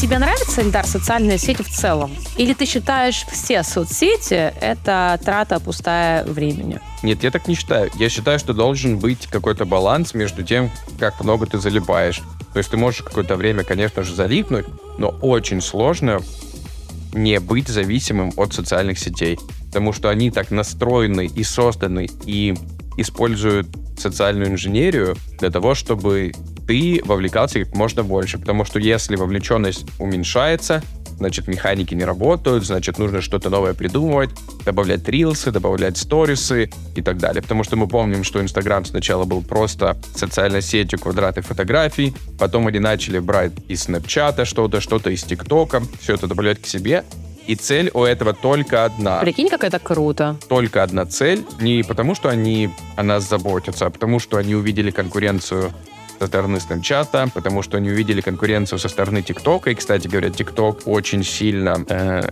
Тебе нравится, Эльдар, социальные сети в целом? Или ты считаешь все соцсети — это трата пустая времени? Нет, я так не считаю. Я считаю, что должен быть какой-то баланс между тем, как много ты залипаешь. То есть ты можешь какое-то время, конечно же, залипнуть, но очень сложно не быть зависимым от социальных сетей. Потому что они так настроены и созданы, и используют социальную инженерию для того, чтобы ты вовлекался как можно больше. Потому что если вовлеченность уменьшается, значит, механики не работают, значит, нужно что-то новое придумывать, добавлять рилсы, добавлять сторисы и так далее. Потому что мы помним, что Инстаграм сначала был просто социальной сетью квадратных фотографий, потом они начали брать из Снэпчата что-то, что-то из ТикТока, все это добавлять к себе, и цель у этого только одна. Прикинь, как это круто. Только одна цель. Не потому, что они о нас заботятся, а потому, что они увидели конкуренцию со стороны Snapchat, потому что они увидели конкуренцию со стороны ТикТока. И, кстати говоря, ТикТок очень сильно, э,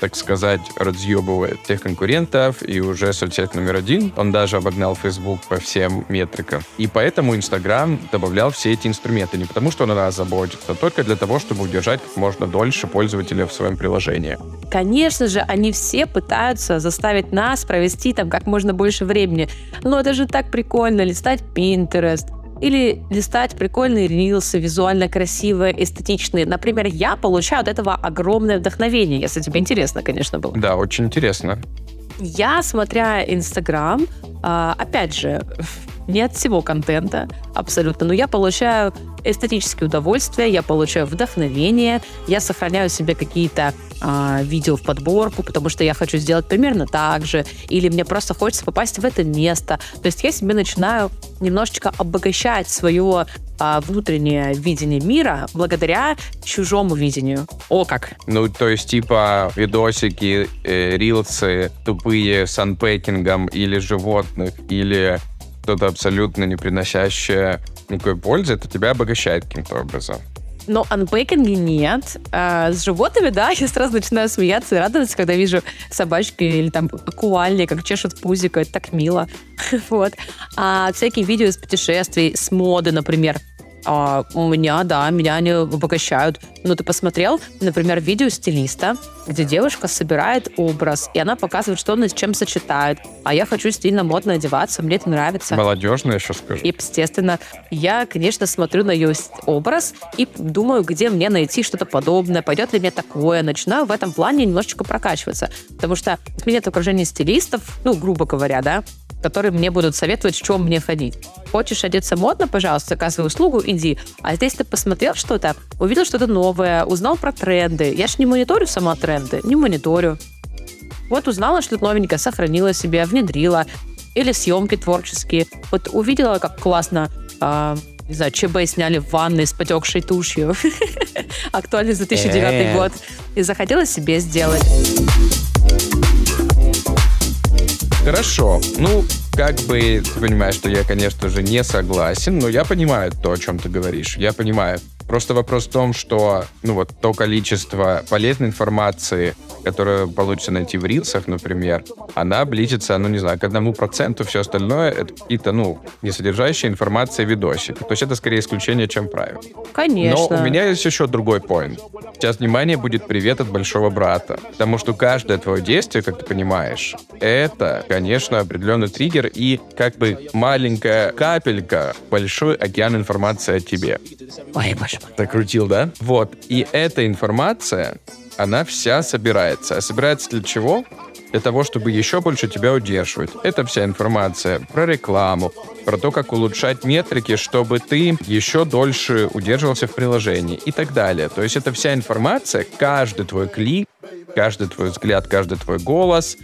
так сказать, разъебывает тех конкурентов и уже соцсеть номер один. Он даже обогнал Facebook по всем метрикам. И поэтому Инстаграм добавлял все эти инструменты. Не потому, что он о нас заботится, а только для того, чтобы удержать как можно дольше пользователя в своем приложении. Конечно же, они все пытаются заставить нас провести там как можно больше времени. Но это же так прикольно, листать Pinterest, или листать прикольные рилсы, визуально красивые, эстетичные. Например, я получаю от этого огромное вдохновение, если тебе интересно, конечно, было. Да, очень интересно. Я, смотря Инстаграм, а, опять же, не от всего контента абсолютно, но я получаю эстетическое удовольствие, я получаю вдохновение, я сохраняю себе какие-то а, видео в подборку, потому что я хочу сделать примерно так же, или мне просто хочется попасть в это место. То есть я себе начинаю немножечко обогащать свое а, внутреннее видение мира благодаря чужому видению. О как! Ну, то есть, типа, видосики, э, рилсы тупые с анпекингом или животных, или что-то абсолютно не приносящее никакой пользы, это тебя обогащает каким-то образом. Но анпейкинги нет. А с животными, да, я сразу начинаю смеяться и радоваться, когда вижу собачки или там куальни, как чешут пузико, это так мило. вот. А всякие видео из путешествий, с моды, например. А у меня, да, меня они обогащают. Ну, ты посмотрел, например, видео стилиста, где девушка собирает образ, и она показывает, что она с чем сочетает. А я хочу стильно, модно одеваться, мне это нравится. Молодежно, я сейчас скажу. И, естественно, я, конечно, смотрю на ее образ и думаю, где мне найти что-то подобное, пойдет ли мне такое. Начинаю в этом плане немножечко прокачиваться. Потому что у меня нет окружения стилистов, ну, грубо говоря, да, которые мне будут советовать, в чем мне ходить. Хочешь одеться модно, пожалуйста, оказывай услугу, иди. А здесь ты посмотрел что-то, увидел что-то новое, узнал про тренды. Я ж не мониторю сама тренды, не мониторю. Вот узнала, что новенькое, сохранила себе, внедрила. Или съемки творческие. Вот увидела, как классно э, не знаю, ЧБ сняли в ванной с потекшей тушью. Актуальный за 2009 год. И захотела себе сделать. Хорошо. Ну, как бы ты понимаешь, что я, конечно же, не согласен, но я понимаю то, о чем ты говоришь. Я понимаю. Просто вопрос в том, что ну вот то количество полезной информации, которую получится найти в рилсах, например, она близится, ну не знаю, к одному проценту, все остальное это какие-то, ну, не содержащие информация видосик. То есть это скорее исключение, чем правило. Конечно. Но у меня есть еще другой поинт. Сейчас внимание будет привет от большого брата. Потому что каждое твое действие, как ты понимаешь, это, конечно, определенный триггер и как бы маленькая капелька, большой океан информации о тебе. Ой, боже мой. крутил, да? Вот. И эта информация, она вся собирается. А собирается для чего? Для того, чтобы еще больше тебя удерживать. Это вся информация про рекламу, про то, как улучшать метрики, чтобы ты еще дольше удерживался в приложении и так далее. То есть это вся информация, каждый твой клик, каждый твой взгляд, каждый твой голос,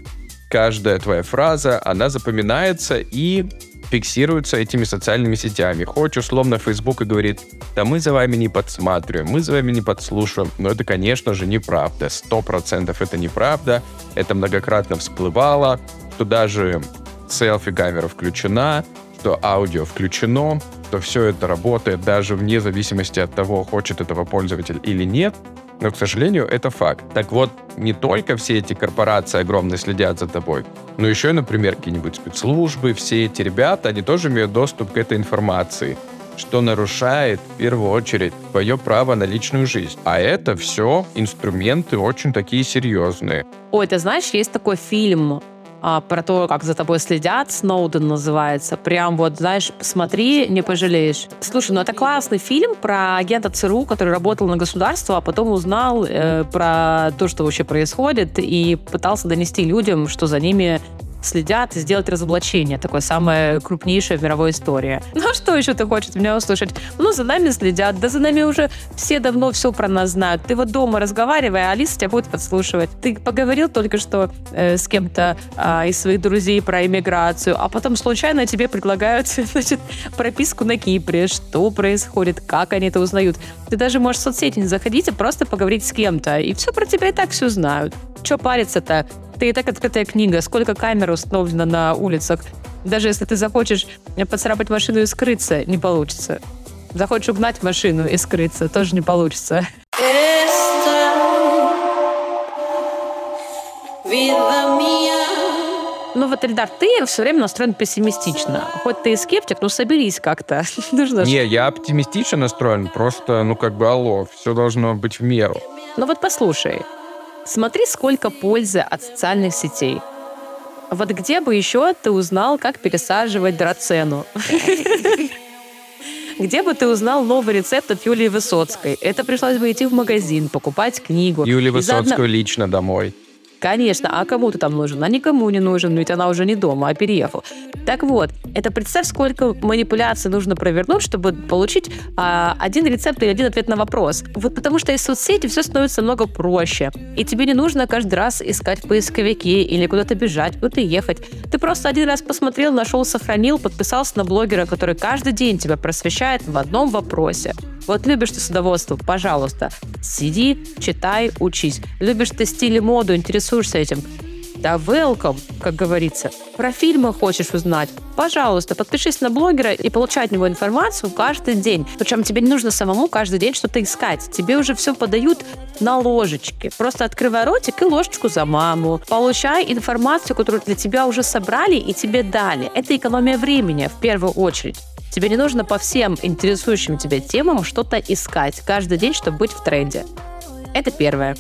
каждая твоя фраза, она запоминается и фиксируются этими социальными сетями. Хоть условно Facebook и говорит, да мы за вами не подсматриваем, мы за вами не подслушиваем. Но это, конечно же, неправда. Сто процентов это неправда. Это многократно всплывало, что даже селфи-камера включена, что аудио включено, что все это работает даже вне зависимости от того, хочет этого пользователь или нет. Но, к сожалению, это факт. Так вот, не только все эти корпорации огромные следят за тобой, но еще например, какие-нибудь спецслужбы, все эти ребята, они тоже имеют доступ к этой информации что нарушает в первую очередь твое право на личную жизнь. А это все инструменты очень такие серьезные. Ой, ты знаешь, есть такой фильм а, про то, как за тобой следят, Сноуден называется. Прям вот, знаешь, посмотри, не пожалеешь. Слушай, ну это классный фильм про агента ЦРУ, который работал на государство, а потом узнал э, про то, что вообще происходит, и пытался донести людям, что за ними следят и сделать разоблачение. Такое самое крупнейшее в мировой истории. Ну а что еще ты хочешь меня услышать? Ну, за нами следят, да за нами уже все давно все про нас знают. Ты вот дома разговаривай, а Алиса тебя будет подслушивать. Ты поговорил только что э, с кем-то э, из своих друзей про иммиграцию, а потом случайно тебе предлагают значит, прописку на Кипре, что происходит, как они это узнают. Ты даже можешь в соцсети не заходить, а просто поговорить с кем-то, и все про тебя и так все знают. Че париться-то? Ты и так открытая книга. Сколько камер установлено на улицах? Даже если ты захочешь поцарапать машину и скрыться, не получится. Захочешь угнать машину и скрыться, тоже не получится. Ну вот, Эльдар, ты все время настроен пессимистично. Хоть ты и скептик, но соберись как-то. Нужно Не, я оптимистично настроен, просто, ну как бы, алло, все должно быть в меру. Ну вот послушай, Смотри, сколько пользы от социальных сетей. Вот где бы еще ты узнал, как пересаживать драцену? Где бы ты узнал новый рецепт от Юлии Высоцкой? Это пришлось бы идти в магазин, покупать книгу. Юлии Высоцкую лично домой. Конечно, а кому ты там нужен? А никому не нужен, ведь она уже не дома, а переехал. Так вот, это представь, сколько манипуляций нужно провернуть, чтобы получить а, один рецепт или один ответ на вопрос. Вот потому что из соцсети все становится много проще. И тебе не нужно каждый раз искать в поисковике или куда-то бежать, куда-то ехать. Ты просто один раз посмотрел, нашел, сохранил, подписался на блогера, который каждый день тебя просвещает в одном вопросе. Вот любишь ты садоводство, пожалуйста, сиди, читай, учись. Любишь ты стиль и моду, интересуешься этим, да welcome, как говорится. Про фильмы хочешь узнать? Пожалуйста, подпишись на блогера и получай от него информацию каждый день. Причем тебе не нужно самому каждый день что-то искать. Тебе уже все подают на ложечке. Просто открывай ротик и ложечку за маму. Получай информацию, которую для тебя уже собрали и тебе дали. Это экономия времени в первую очередь. Тебе не нужно по всем интересующим тебя темам что-то искать каждый день, чтобы быть в тренде. Это первое.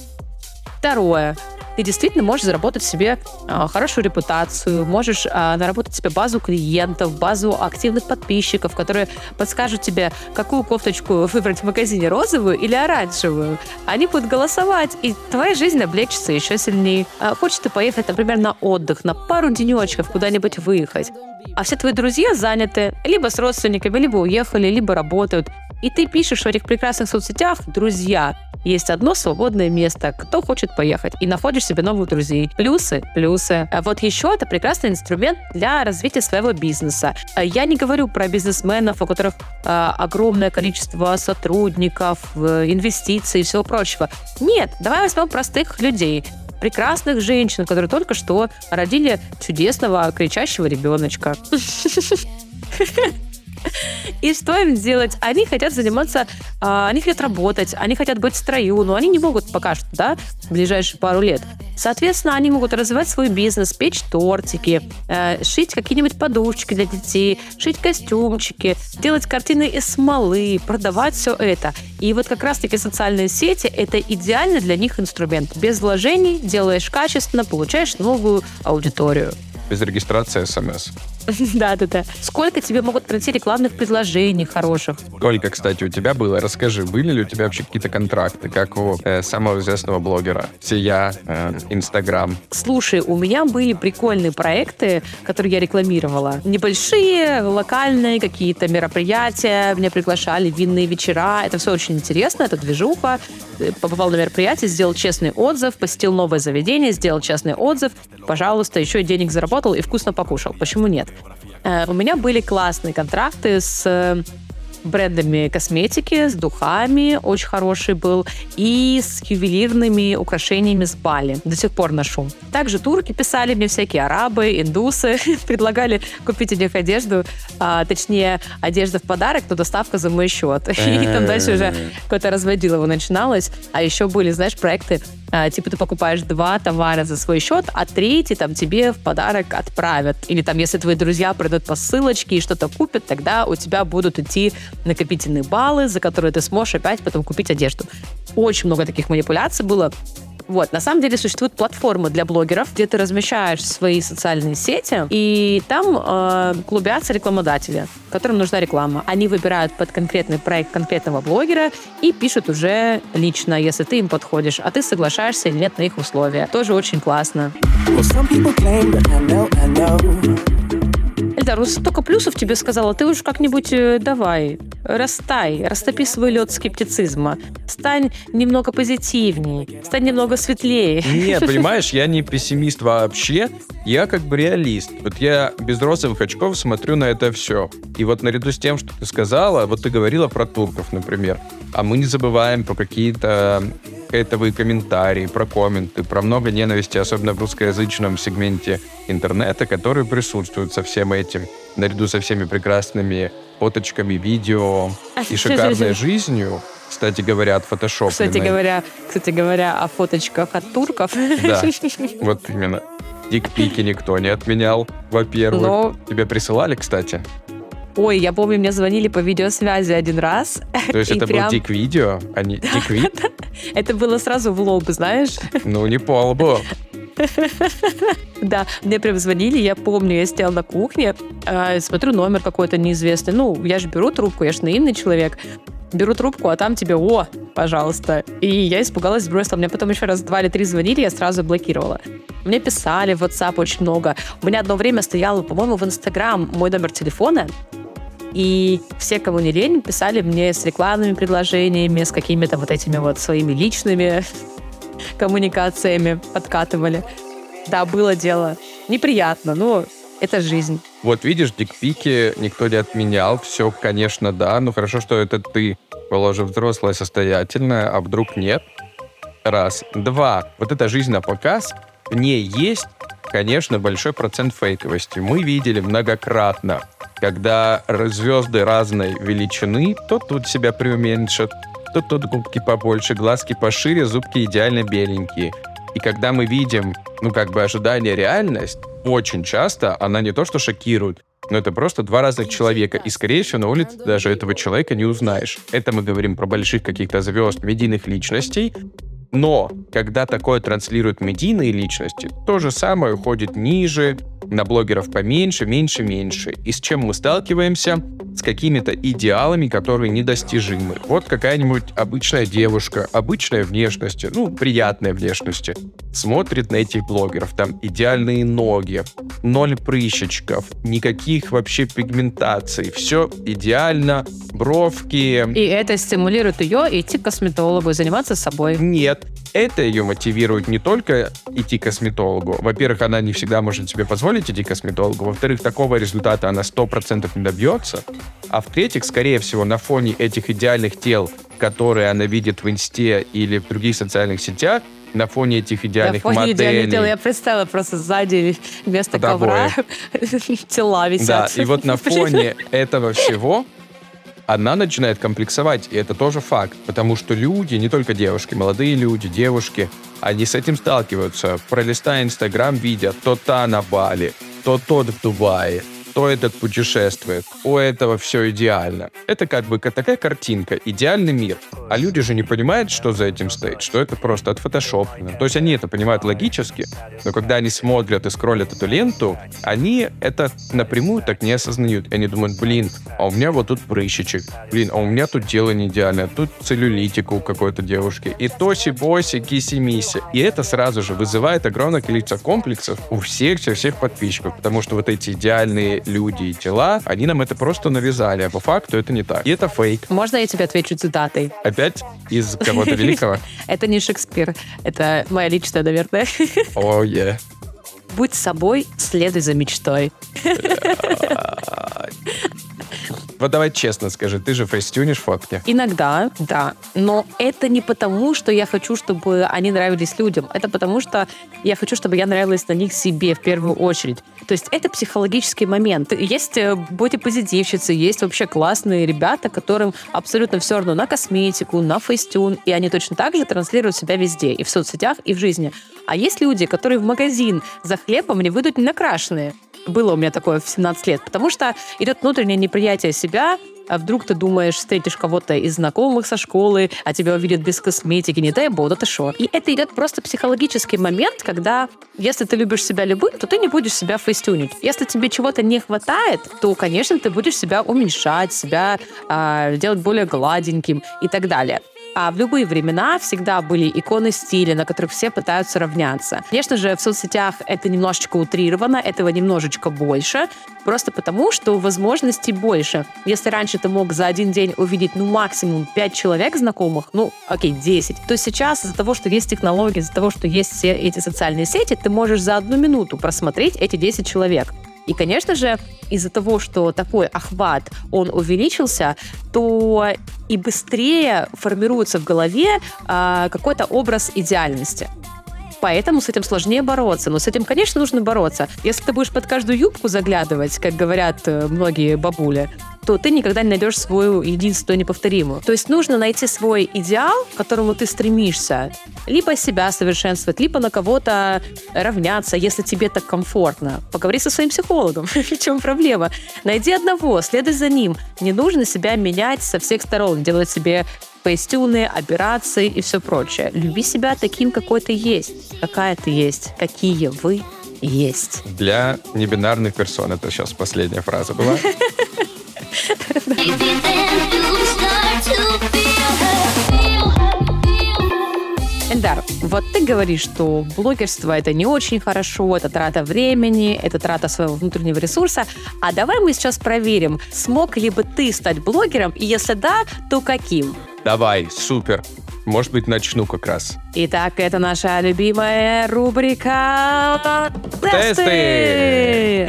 Второе ты действительно можешь заработать себе э, хорошую репутацию, можешь э, наработать себе базу клиентов, базу активных подписчиков, которые подскажут тебе, какую кофточку выбрать в магазине, розовую или оранжевую. Они будут голосовать, и твоя жизнь облегчится еще сильнее. Э, хочешь ты поехать, например, на отдых, на пару денечков куда-нибудь выехать. а все твои друзья заняты, либо с родственниками, либо уехали, либо работают. И ты пишешь в этих прекрасных соцсетях «друзья», есть одно свободное место, кто хочет поехать, и находишь себе новых друзей. Плюсы, плюсы. А вот еще это прекрасный инструмент для развития своего бизнеса. А я не говорю про бизнесменов, у которых э, огромное количество сотрудников, инвестиций и всего прочего. Нет, давай возьмем простых людей прекрасных женщин, которые только что родили чудесного кричащего ребеночка. И что им сделать? Они хотят заниматься, а, они хотят работать, они хотят быть в строю, но они не могут пока что, да, в ближайшие пару лет. Соответственно, они могут развивать свой бизнес, печь тортики, э, шить какие-нибудь подушечки для детей, шить костюмчики, делать картины из смолы, продавать все это. И вот как раз-таки социальные сети – это идеальный для них инструмент. Без вложений делаешь качественно, получаешь новую аудиторию. Без регистрации смс. Да-да-да. Сколько тебе могут прийти рекламных предложений хороших? Сколько, кстати, у тебя было? Расскажи, были ли у тебя вообще какие-то контракты, как у э, самого известного блогера? Сия, э, Инстаграм. Слушай, у меня были прикольные проекты, которые я рекламировала. Небольшие, локальные какие-то мероприятия. Меня приглашали, винные вечера. Это все очень интересно, это движуха. Э, побывал на мероприятии, сделал честный отзыв, посетил новое заведение, сделал честный отзыв. Пожалуйста, еще и денег заработал и вкусно покушал. Почему нет? Э, у меня были классные контракты с э, брендами косметики, с духами, очень хороший был, и с ювелирными украшениями с Бали. До сих пор ношу. Также турки писали мне всякие арабы, индусы, предлагали купить у них одежду, а, точнее, одежда в подарок, но доставка за мой счет. И там дальше уже какое-то разводилово начиналось. А еще были, знаешь, проекты типа ты покупаешь два товара за свой счет, а третий там тебе в подарок отправят. Или там, если твои друзья придут по ссылочке и что-то купят, тогда у тебя будут идти накопительные баллы, за которые ты сможешь опять потом купить одежду. Очень много таких манипуляций было. Вот, на самом деле существуют платформы для блогеров, где ты размещаешь свои социальные сети, и там э, клубятся рекламодатели, которым нужна реклама. Они выбирают под конкретный проект конкретного блогера и пишут уже лично, если ты им подходишь, а ты соглашаешься или нет на их условия. Тоже очень классно. Эльдар, столько плюсов тебе сказала, ты уж как-нибудь э, давай, растай, растопи свой лед скептицизма, стань немного позитивней, стань немного светлее. Нет, понимаешь, я не пессимист вообще, я как бы реалист. Вот я без розовых очков смотрю на это все. И вот наряду с тем, что ты сказала, вот ты говорила про турков, например, а мы не забываем про какие-то хейтовые комментарии, про комменты, про много ненависти, особенно в русскоязычном сегменте интернета, которые присутствуют со всем этим, наряду со всеми прекрасными фоточками, видео и шикарной жизнью. Кстати говоря, от фотошопа. Кстати говоря, кстати говоря, о фоточках от турков. Да, вот именно. Дикпики никто не отменял, во-первых. Но... Тебе присылали, кстати? Ой, я помню, мне звонили по видеосвязи один раз. То есть это прям... был дик-видео, а не дик-вид? Это было сразу в лоб, знаешь? Ну, не по лбу. Да, мне прям звонили, я помню, я стояла на кухне, а, смотрю номер какой-то неизвестный. Ну, я же беру трубку, я же наивный человек. Беру трубку, а там тебе «О, пожалуйста». И я испугалась, сбросила. Мне потом еще раз два или три звонили, я сразу блокировала. Мне писали в WhatsApp очень много. У меня одно время стояло, по-моему, в Instagram мой номер телефона, и все, кого не лень, писали мне с рекламными предложениями, с какими-то вот этими вот своими личными коммуникациями подкатывали. Да, было дело. Неприятно, но это жизнь. Вот видишь, дикпики никто не отменял. Все, конечно, да. Ну хорошо, что это ты была взрослая, состоятельная, а вдруг нет. Раз. Два. Вот эта жизнь на показ, в ней есть, конечно, большой процент фейковости. Мы видели многократно когда звезды разной величины, то тут себя преуменьшат, то тут губки побольше, глазки пошире, зубки идеально беленькие. И когда мы видим, ну, как бы ожидание реальность, очень часто она не то что шокирует, но это просто два разных человека. И, скорее всего, на улице даже этого человека не узнаешь. Это мы говорим про больших каких-то звезд, медийных личностей. Но, когда такое транслируют медийные личности, то же самое уходит ниже, на блогеров поменьше, меньше, меньше. И с чем мы сталкиваемся? С какими-то идеалами, которые недостижимы. Вот какая-нибудь обычная девушка, обычной внешности, ну, приятной внешности, смотрит на этих блогеров. Там идеальные ноги, ноль прыщичков, никаких вообще пигментаций. Все идеально, бровки. И это стимулирует ее идти к косметологу и заниматься собой. Нет, это ее мотивирует не только идти к косметологу. Во-первых, она не всегда может себе позволить идти к косметологу. Во-вторых, такого результата она 100% не добьется. А в-третьих, скорее всего, на фоне этих идеальных тел, которые она видит в инсте или в других социальных сетях, на фоне этих идеальных на фоне моделей. идеальных тел я представила просто сзади вместо ковра тела висят. Да, и вот на фоне этого всего она начинает комплексовать, и это тоже факт, потому что люди, не только девушки, молодые люди, девушки, они с этим сталкиваются. Пролистая Инстаграм, видят, то та на Бали, то тот в Дубае, то этот путешествует, у этого все идеально. Это как бы такая картинка, идеальный мир. А люди же не понимают, что за этим стоит, что это просто отфотошоплено. То есть они это понимают логически, но когда они смотрят и скроллят эту ленту, они это напрямую так не осознают. Они думают, блин, а у меня вот тут прыщичек, блин, а у меня тут дело не идеальное, тут целлюлитика у какой-то девушки, и тоси-боси, киси-миси. И это сразу же вызывает огромное количество комплексов у всех, всех, всех подписчиков, потому что вот эти идеальные люди и тела, они нам это просто навязали, а по факту это не так. И это фейк. Можно я тебе отвечу цитатой? Опять из кого-то великого? Это не Шекспир, это моя личная, наверное. О, е. Будь собой, следуй за мечтой. Вот давай честно скажи, ты же фейстюнишь фотки? Иногда, да. Но это не потому, что я хочу, чтобы они нравились людям. Это потому, что я хочу, чтобы я нравилась на них себе в первую очередь. То есть это психологический момент. Есть э, бодипозитивщицы, есть вообще классные ребята, которым абсолютно все равно на косметику, на фейстюн, и они точно так же транслируют себя везде, и в соцсетях, и в жизни. А есть люди, которые в магазин за хлебом не выйдут не накрашенные. Было у меня такое в 17 лет, потому что идет внутреннее неприятие себя, а вдруг ты думаешь, встретишь кого-то из знакомых со школы, а тебя увидят без косметики, не дай бог, да ты шо. И это идет просто психологический момент, когда если ты любишь себя любым, то ты не будешь себя фейстюнить. Если тебе чего-то не хватает, то, конечно, ты будешь себя уменьшать, себя э, делать более гладеньким и так далее. А в любые времена всегда были иконы стиля, на которых все пытаются равняться. Конечно же, в соцсетях это немножечко утрировано, этого немножечко больше, просто потому, что возможностей больше. Если раньше ты мог за один день увидеть, ну, максимум 5 человек знакомых, ну, окей, 10, то сейчас из-за того, что есть технологии, из-за того, что есть все эти социальные сети, ты можешь за одну минуту просмотреть эти 10 человек. И, конечно же, из-за того, что такой охват, он увеличился, то и быстрее формируется в голове а, какой-то образ идеальности. Поэтому с этим сложнее бороться. Но с этим, конечно, нужно бороться. Если ты будешь под каждую юбку заглядывать, как говорят э, многие бабули, то ты никогда не найдешь свою единственную неповторимую. То есть нужно найти свой идеал, к которому ты стремишься. Либо себя совершенствовать, либо на кого-то равняться, если тебе так комфортно. Поговори со своим психологом. В чем проблема? Найди одного, следуй за ним. Не нужно себя менять со всех сторон, делать себе фейстюны, операции и все прочее. Люби себя таким, какой ты есть, какая ты есть, какие вы есть. Для небинарных персон это сейчас последняя фраза была. Эльдар, вот ты говоришь, что блогерство это не очень хорошо, это трата времени, это трата своего внутреннего ресурса. А давай мы сейчас проверим, смог ли бы ты стать блогером, и если да, то каким? Давай, супер. Может быть, начну как раз. Итак, это наша любимая рубрика Тесты!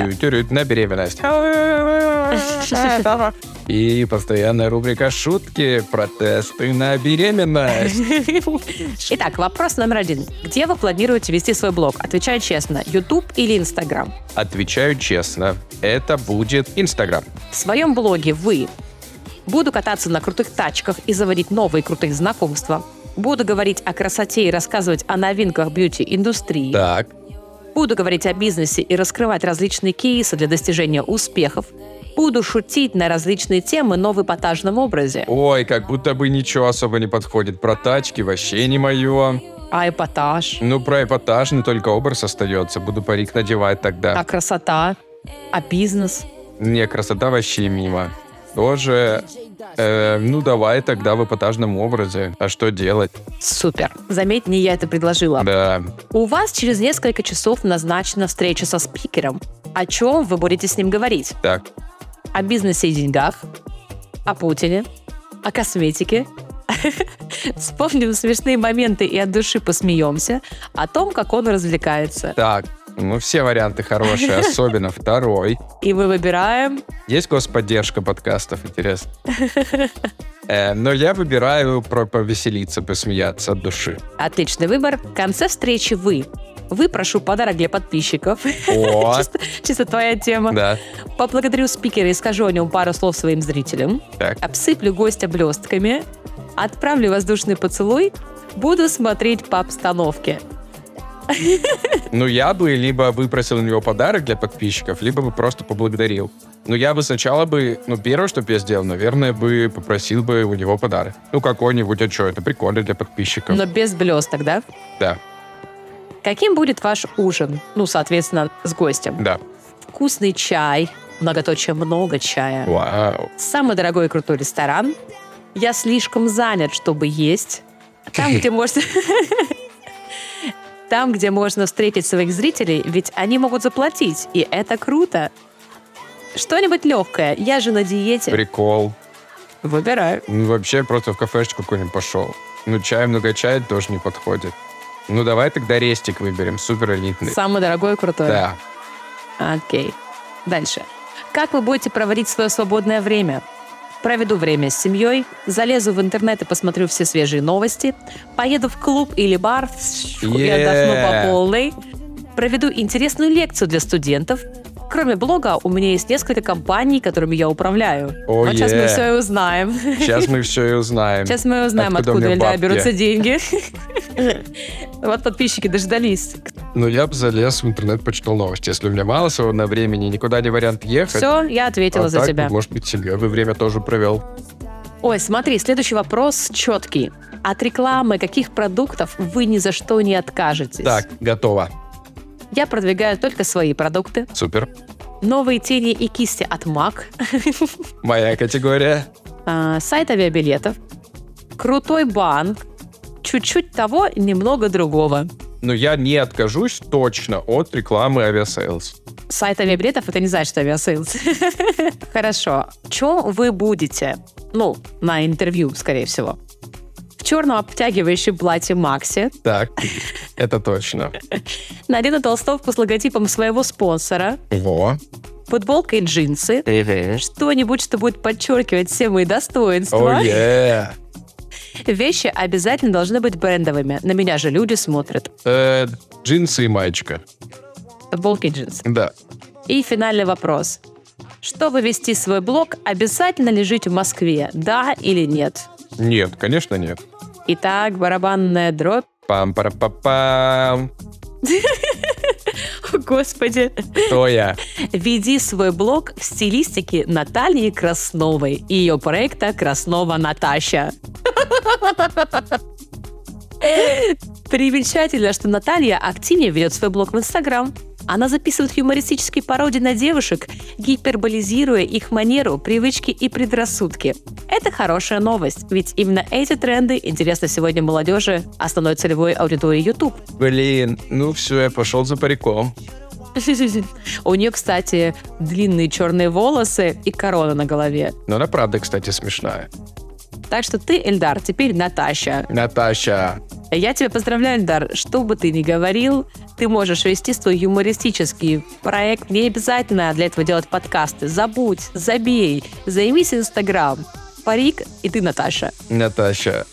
На беременность. И постоянная рубрика «Шутки про тесты на беременность». Итак, вопрос номер один. Где вы планируете вести свой блог? Отвечаю честно, YouTube или Instagram? Отвечаю честно, это будет Instagram. В своем блоге вы Буду кататься на крутых тачках и заводить новые крутые знакомства. Буду говорить о красоте и рассказывать о новинках бьюти-индустрии. Так. Буду говорить о бизнесе и раскрывать различные кейсы для достижения успехов. Буду шутить на различные темы, но в эпатажном образе. Ой, как будто бы ничего особо не подходит. Про тачки вообще не мое. А эпатаж? Ну, про эпатаж не только образ остается. Буду парик надевать тогда. А красота? А бизнес? Не, красота вообще мимо. Тоже, э, ну, давай тогда в эпатажном образе. А что делать? Супер. Заметь, не я это предложила. Да. У вас через несколько часов назначена встреча со спикером. О чем вы будете с ним говорить? Так, О бизнесе и деньгах? О Путине? О косметике? Вспомним смешные моменты и от души посмеемся о том, как он развлекается. так. Ну, все варианты хорошие, особенно второй. И мы выбираем Есть господдержка подкастов, интересно? Э, но я выбираю про повеселиться, посмеяться от души. отличный выбор. В конце встречи вы. Выпрошу подарок для подписчиков. О, Чисто, чисто твоя тема. да. Поблагодарю спикера и скажу о нем пару слов своим зрителям. Так. Обсыплю гостя блестками. Отправлю воздушный поцелуй. Буду смотреть по обстановке. Ну, я бы либо выпросил у него подарок для подписчиков, либо бы просто поблагодарил. Ну, я бы сначала бы, ну, первое, что бы я сделал, наверное, бы попросил бы у него подарок. Ну, какой-нибудь, а что, это прикольно для подписчиков. Но без блесток, да? Да, Каким будет ваш ужин? Ну, соответственно, с гостем. да. Вкусный чай, многоточие много чая. Вау. Самый дорогой и крутой ресторан. Я слишком занят, чтобы есть. Там, где можно... Там, где можно встретить своих зрителей, ведь они могут заплатить, и это круто. Что-нибудь легкое. Я же на диете. Прикол. Выбираю. Ну, вообще, просто в кафешечку какую-нибудь пошел. Ну, чай, много чая тоже не подходит. Ну, давай тогда рестик выберем, супер элитный. Самый дорогой и крутой. Да. Окей. Дальше. Как вы будете проводить свое свободное время? Проведу время с семьей, залезу в интернет и посмотрю все свежие новости, поеду в клуб или бар и отдохну по Yeah. полной, проведу интересную лекцию для студентов. Кроме блога, у меня есть несколько компаний, которыми я управляю. О, вот сейчас мы все и узнаем. Сейчас мы все и узнаем. Сейчас мы узнаем, Откуда у откуда, бабки? берутся деньги. Вот подписчики дождались. Ну, я бы залез в интернет, почитал новости. Если у меня мало свободного времени, никуда не вариант ехать. Все, я ответила а за так, тебя. может быть, семьей бы время тоже провел. Ой, смотри, следующий вопрос четкий. От рекламы каких продуктов вы ни за что не откажетесь? Так, готово. Я продвигаю только свои продукты. Супер. Новые тени и кисти от MAC, Моя категория. а, сайт авиабилетов, крутой банк, чуть-чуть того, немного другого. Но я не откажусь точно от рекламы авиасейлс. Сайт авиабилетов это не значит, что Aviasales. Хорошо. Чем вы будете? Ну, на интервью, скорее всего. В черном обтягивающем платье Макси, Так, это точно. надену толстовку с логотипом своего спонсора, Во. футболка и джинсы, что-нибудь, что будет подчеркивать все мои достоинства. О, е. Вещи обязательно должны быть брендовыми. На меня же люди смотрят. Э, Джинсы и маечка. Футболки и джинсы. Да. И финальный вопрос. Чтобы вести свой блог, обязательно ли жить в Москве? Да или нет? Нет, конечно, нет. Итак, барабанная дробь. пам пара па пам Господи. Кто я? Веди свой блог в стилистике Натальи Красновой и ее проекта «Краснова Наташа». Примечательно, что Наталья активнее ведет свой блог в Инстаграм. Она записывает юмористические пародии на девушек, гиперболизируя их манеру, привычки и предрассудки. Это хорошая новость, ведь именно эти тренды интересны сегодня молодежи, основной целевой аудитории YouTube. Блин, ну все, я пошел за париком. У нее, кстати, длинные черные волосы и корона на голове. Но она правда, кстати, смешная. Так что ты, Эльдар, теперь Наташа. Наташа. Я тебя поздравляю, Эльдар. Что бы ты ни говорил, ты можешь вести свой юмористический проект. Не обязательно для этого делать подкасты. Забудь, забей, займись Инстаграм. Парик, и ты Наташа. Наташа.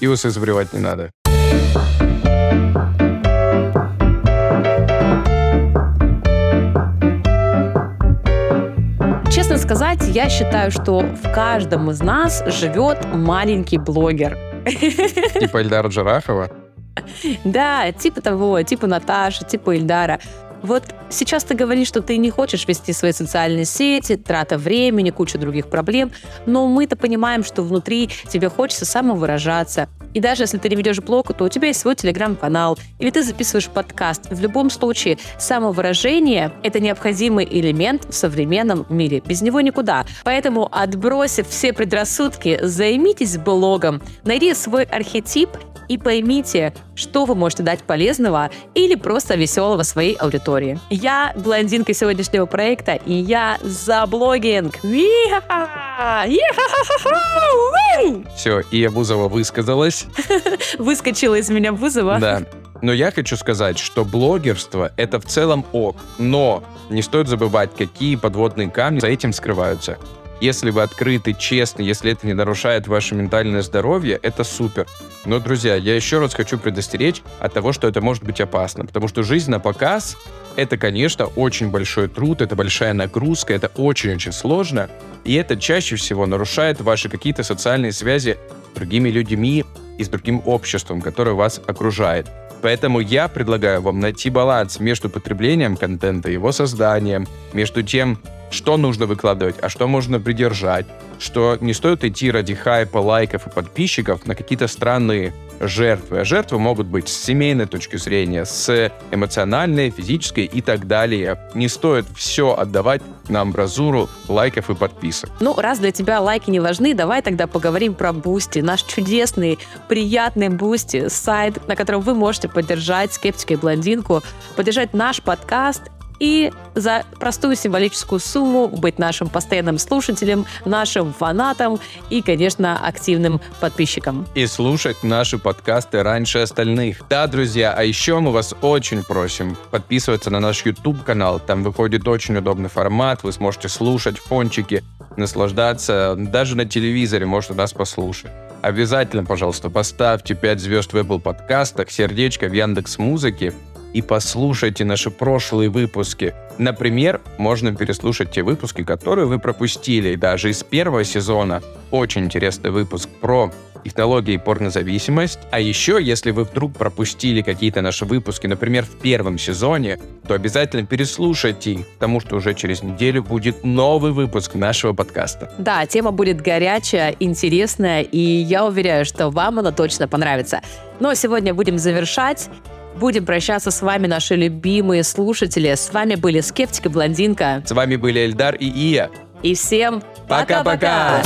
И усы забривать не надо. Честно сказать, я считаю, что в каждом из нас живет маленький блогер. Типа Эльдара Джарахова. Да, типа того, типа Наташи, типа Ильдара. Вот сейчас ты говоришь, что ты не хочешь вести свои социальные сети, трата времени, куча других проблем, но мы-то понимаем, что внутри тебе хочется самовыражаться, И даже если ты не ведешь блог, то у тебя есть свой телеграм-канал, или ты записываешь подкаст. В любом случае, самовыражение — это необходимый элемент в современном мире. Без него никуда. Поэтому, отбросив все предрассудки, займитесь блогом, найди свой архетип и поймите, что вы можете дать полезного или просто веселого своей аудитории. Я блондинка сегодняшнего проекта, и я за блогинг. Все, и Бузова высказалась. Выскочила из меня вызова. Да. Но я хочу сказать, что блогерство — это в целом ок, но не стоит забывать, какие подводные камни за этим скрываются. Если вы открыты, честны, если это не нарушает ваше ментальное здоровье, это супер. Но, друзья, я еще раз хочу предостеречь от того, что это может быть опасно, потому что жизнь на показ — это, конечно, очень большой труд, это большая нагрузка, это очень-очень сложно, и это чаще всего нарушает ваши какие-то социальные связи с другими людьми и с другим обществом, которое вас окружает. Поэтому я предлагаю вам найти баланс между потреблением контента, его созданием, между тем, что нужно выкладывать, а что можно придержать, что не стоит идти ради хайпа, лайков и подписчиков на какие-то странные жертвы. А жертвы могут быть с семейной точки зрения, с эмоциональной, физической и так далее. Не стоит все отдавать на амбразуру лайков и подписок. Ну, раз для тебя лайки не важны, давай тогда поговорим про Boosty. Наш чудесный, приятный Boosty, сайт, на котором вы можете поддержать скептика и блондинку, поддержать наш подкаст и за простую символическую сумму быть нашим постоянным слушателем, нашим фанатом и, конечно, активным подписчиком. И слушать наши подкасты раньше остальных. Да, друзья, а еще мы вас очень просим подписываться на наш YouTube-канал. Там выходит очень удобный формат, вы сможете слушать фончики, наслаждаться. Даже на телевизоре можете нас послушать. Обязательно, пожалуйста, поставьте 5 звезд в Apple подкастах, сердечко в Яндекс Музыке и послушайте наши прошлые выпуски. Например, можно переслушать те выпуски, которые вы пропустили, даже из первого сезона. Очень интересный выпуск про технологии порнозависимость. А еще, если вы вдруг пропустили какие-то наши выпуски, например, в первом сезоне, то обязательно переслушайте их, потому что уже через неделю будет новый выпуск нашего подкаста. Да, тема будет горячая, интересная, и я уверяю, что вам она точно понравится. Но ну, а сегодня будем завершать. Будем прощаться с вами, наши любимые слушатели. С вами были Скептик и Блондинка. С вами были Эльдар и Ия. И всем пока-пока!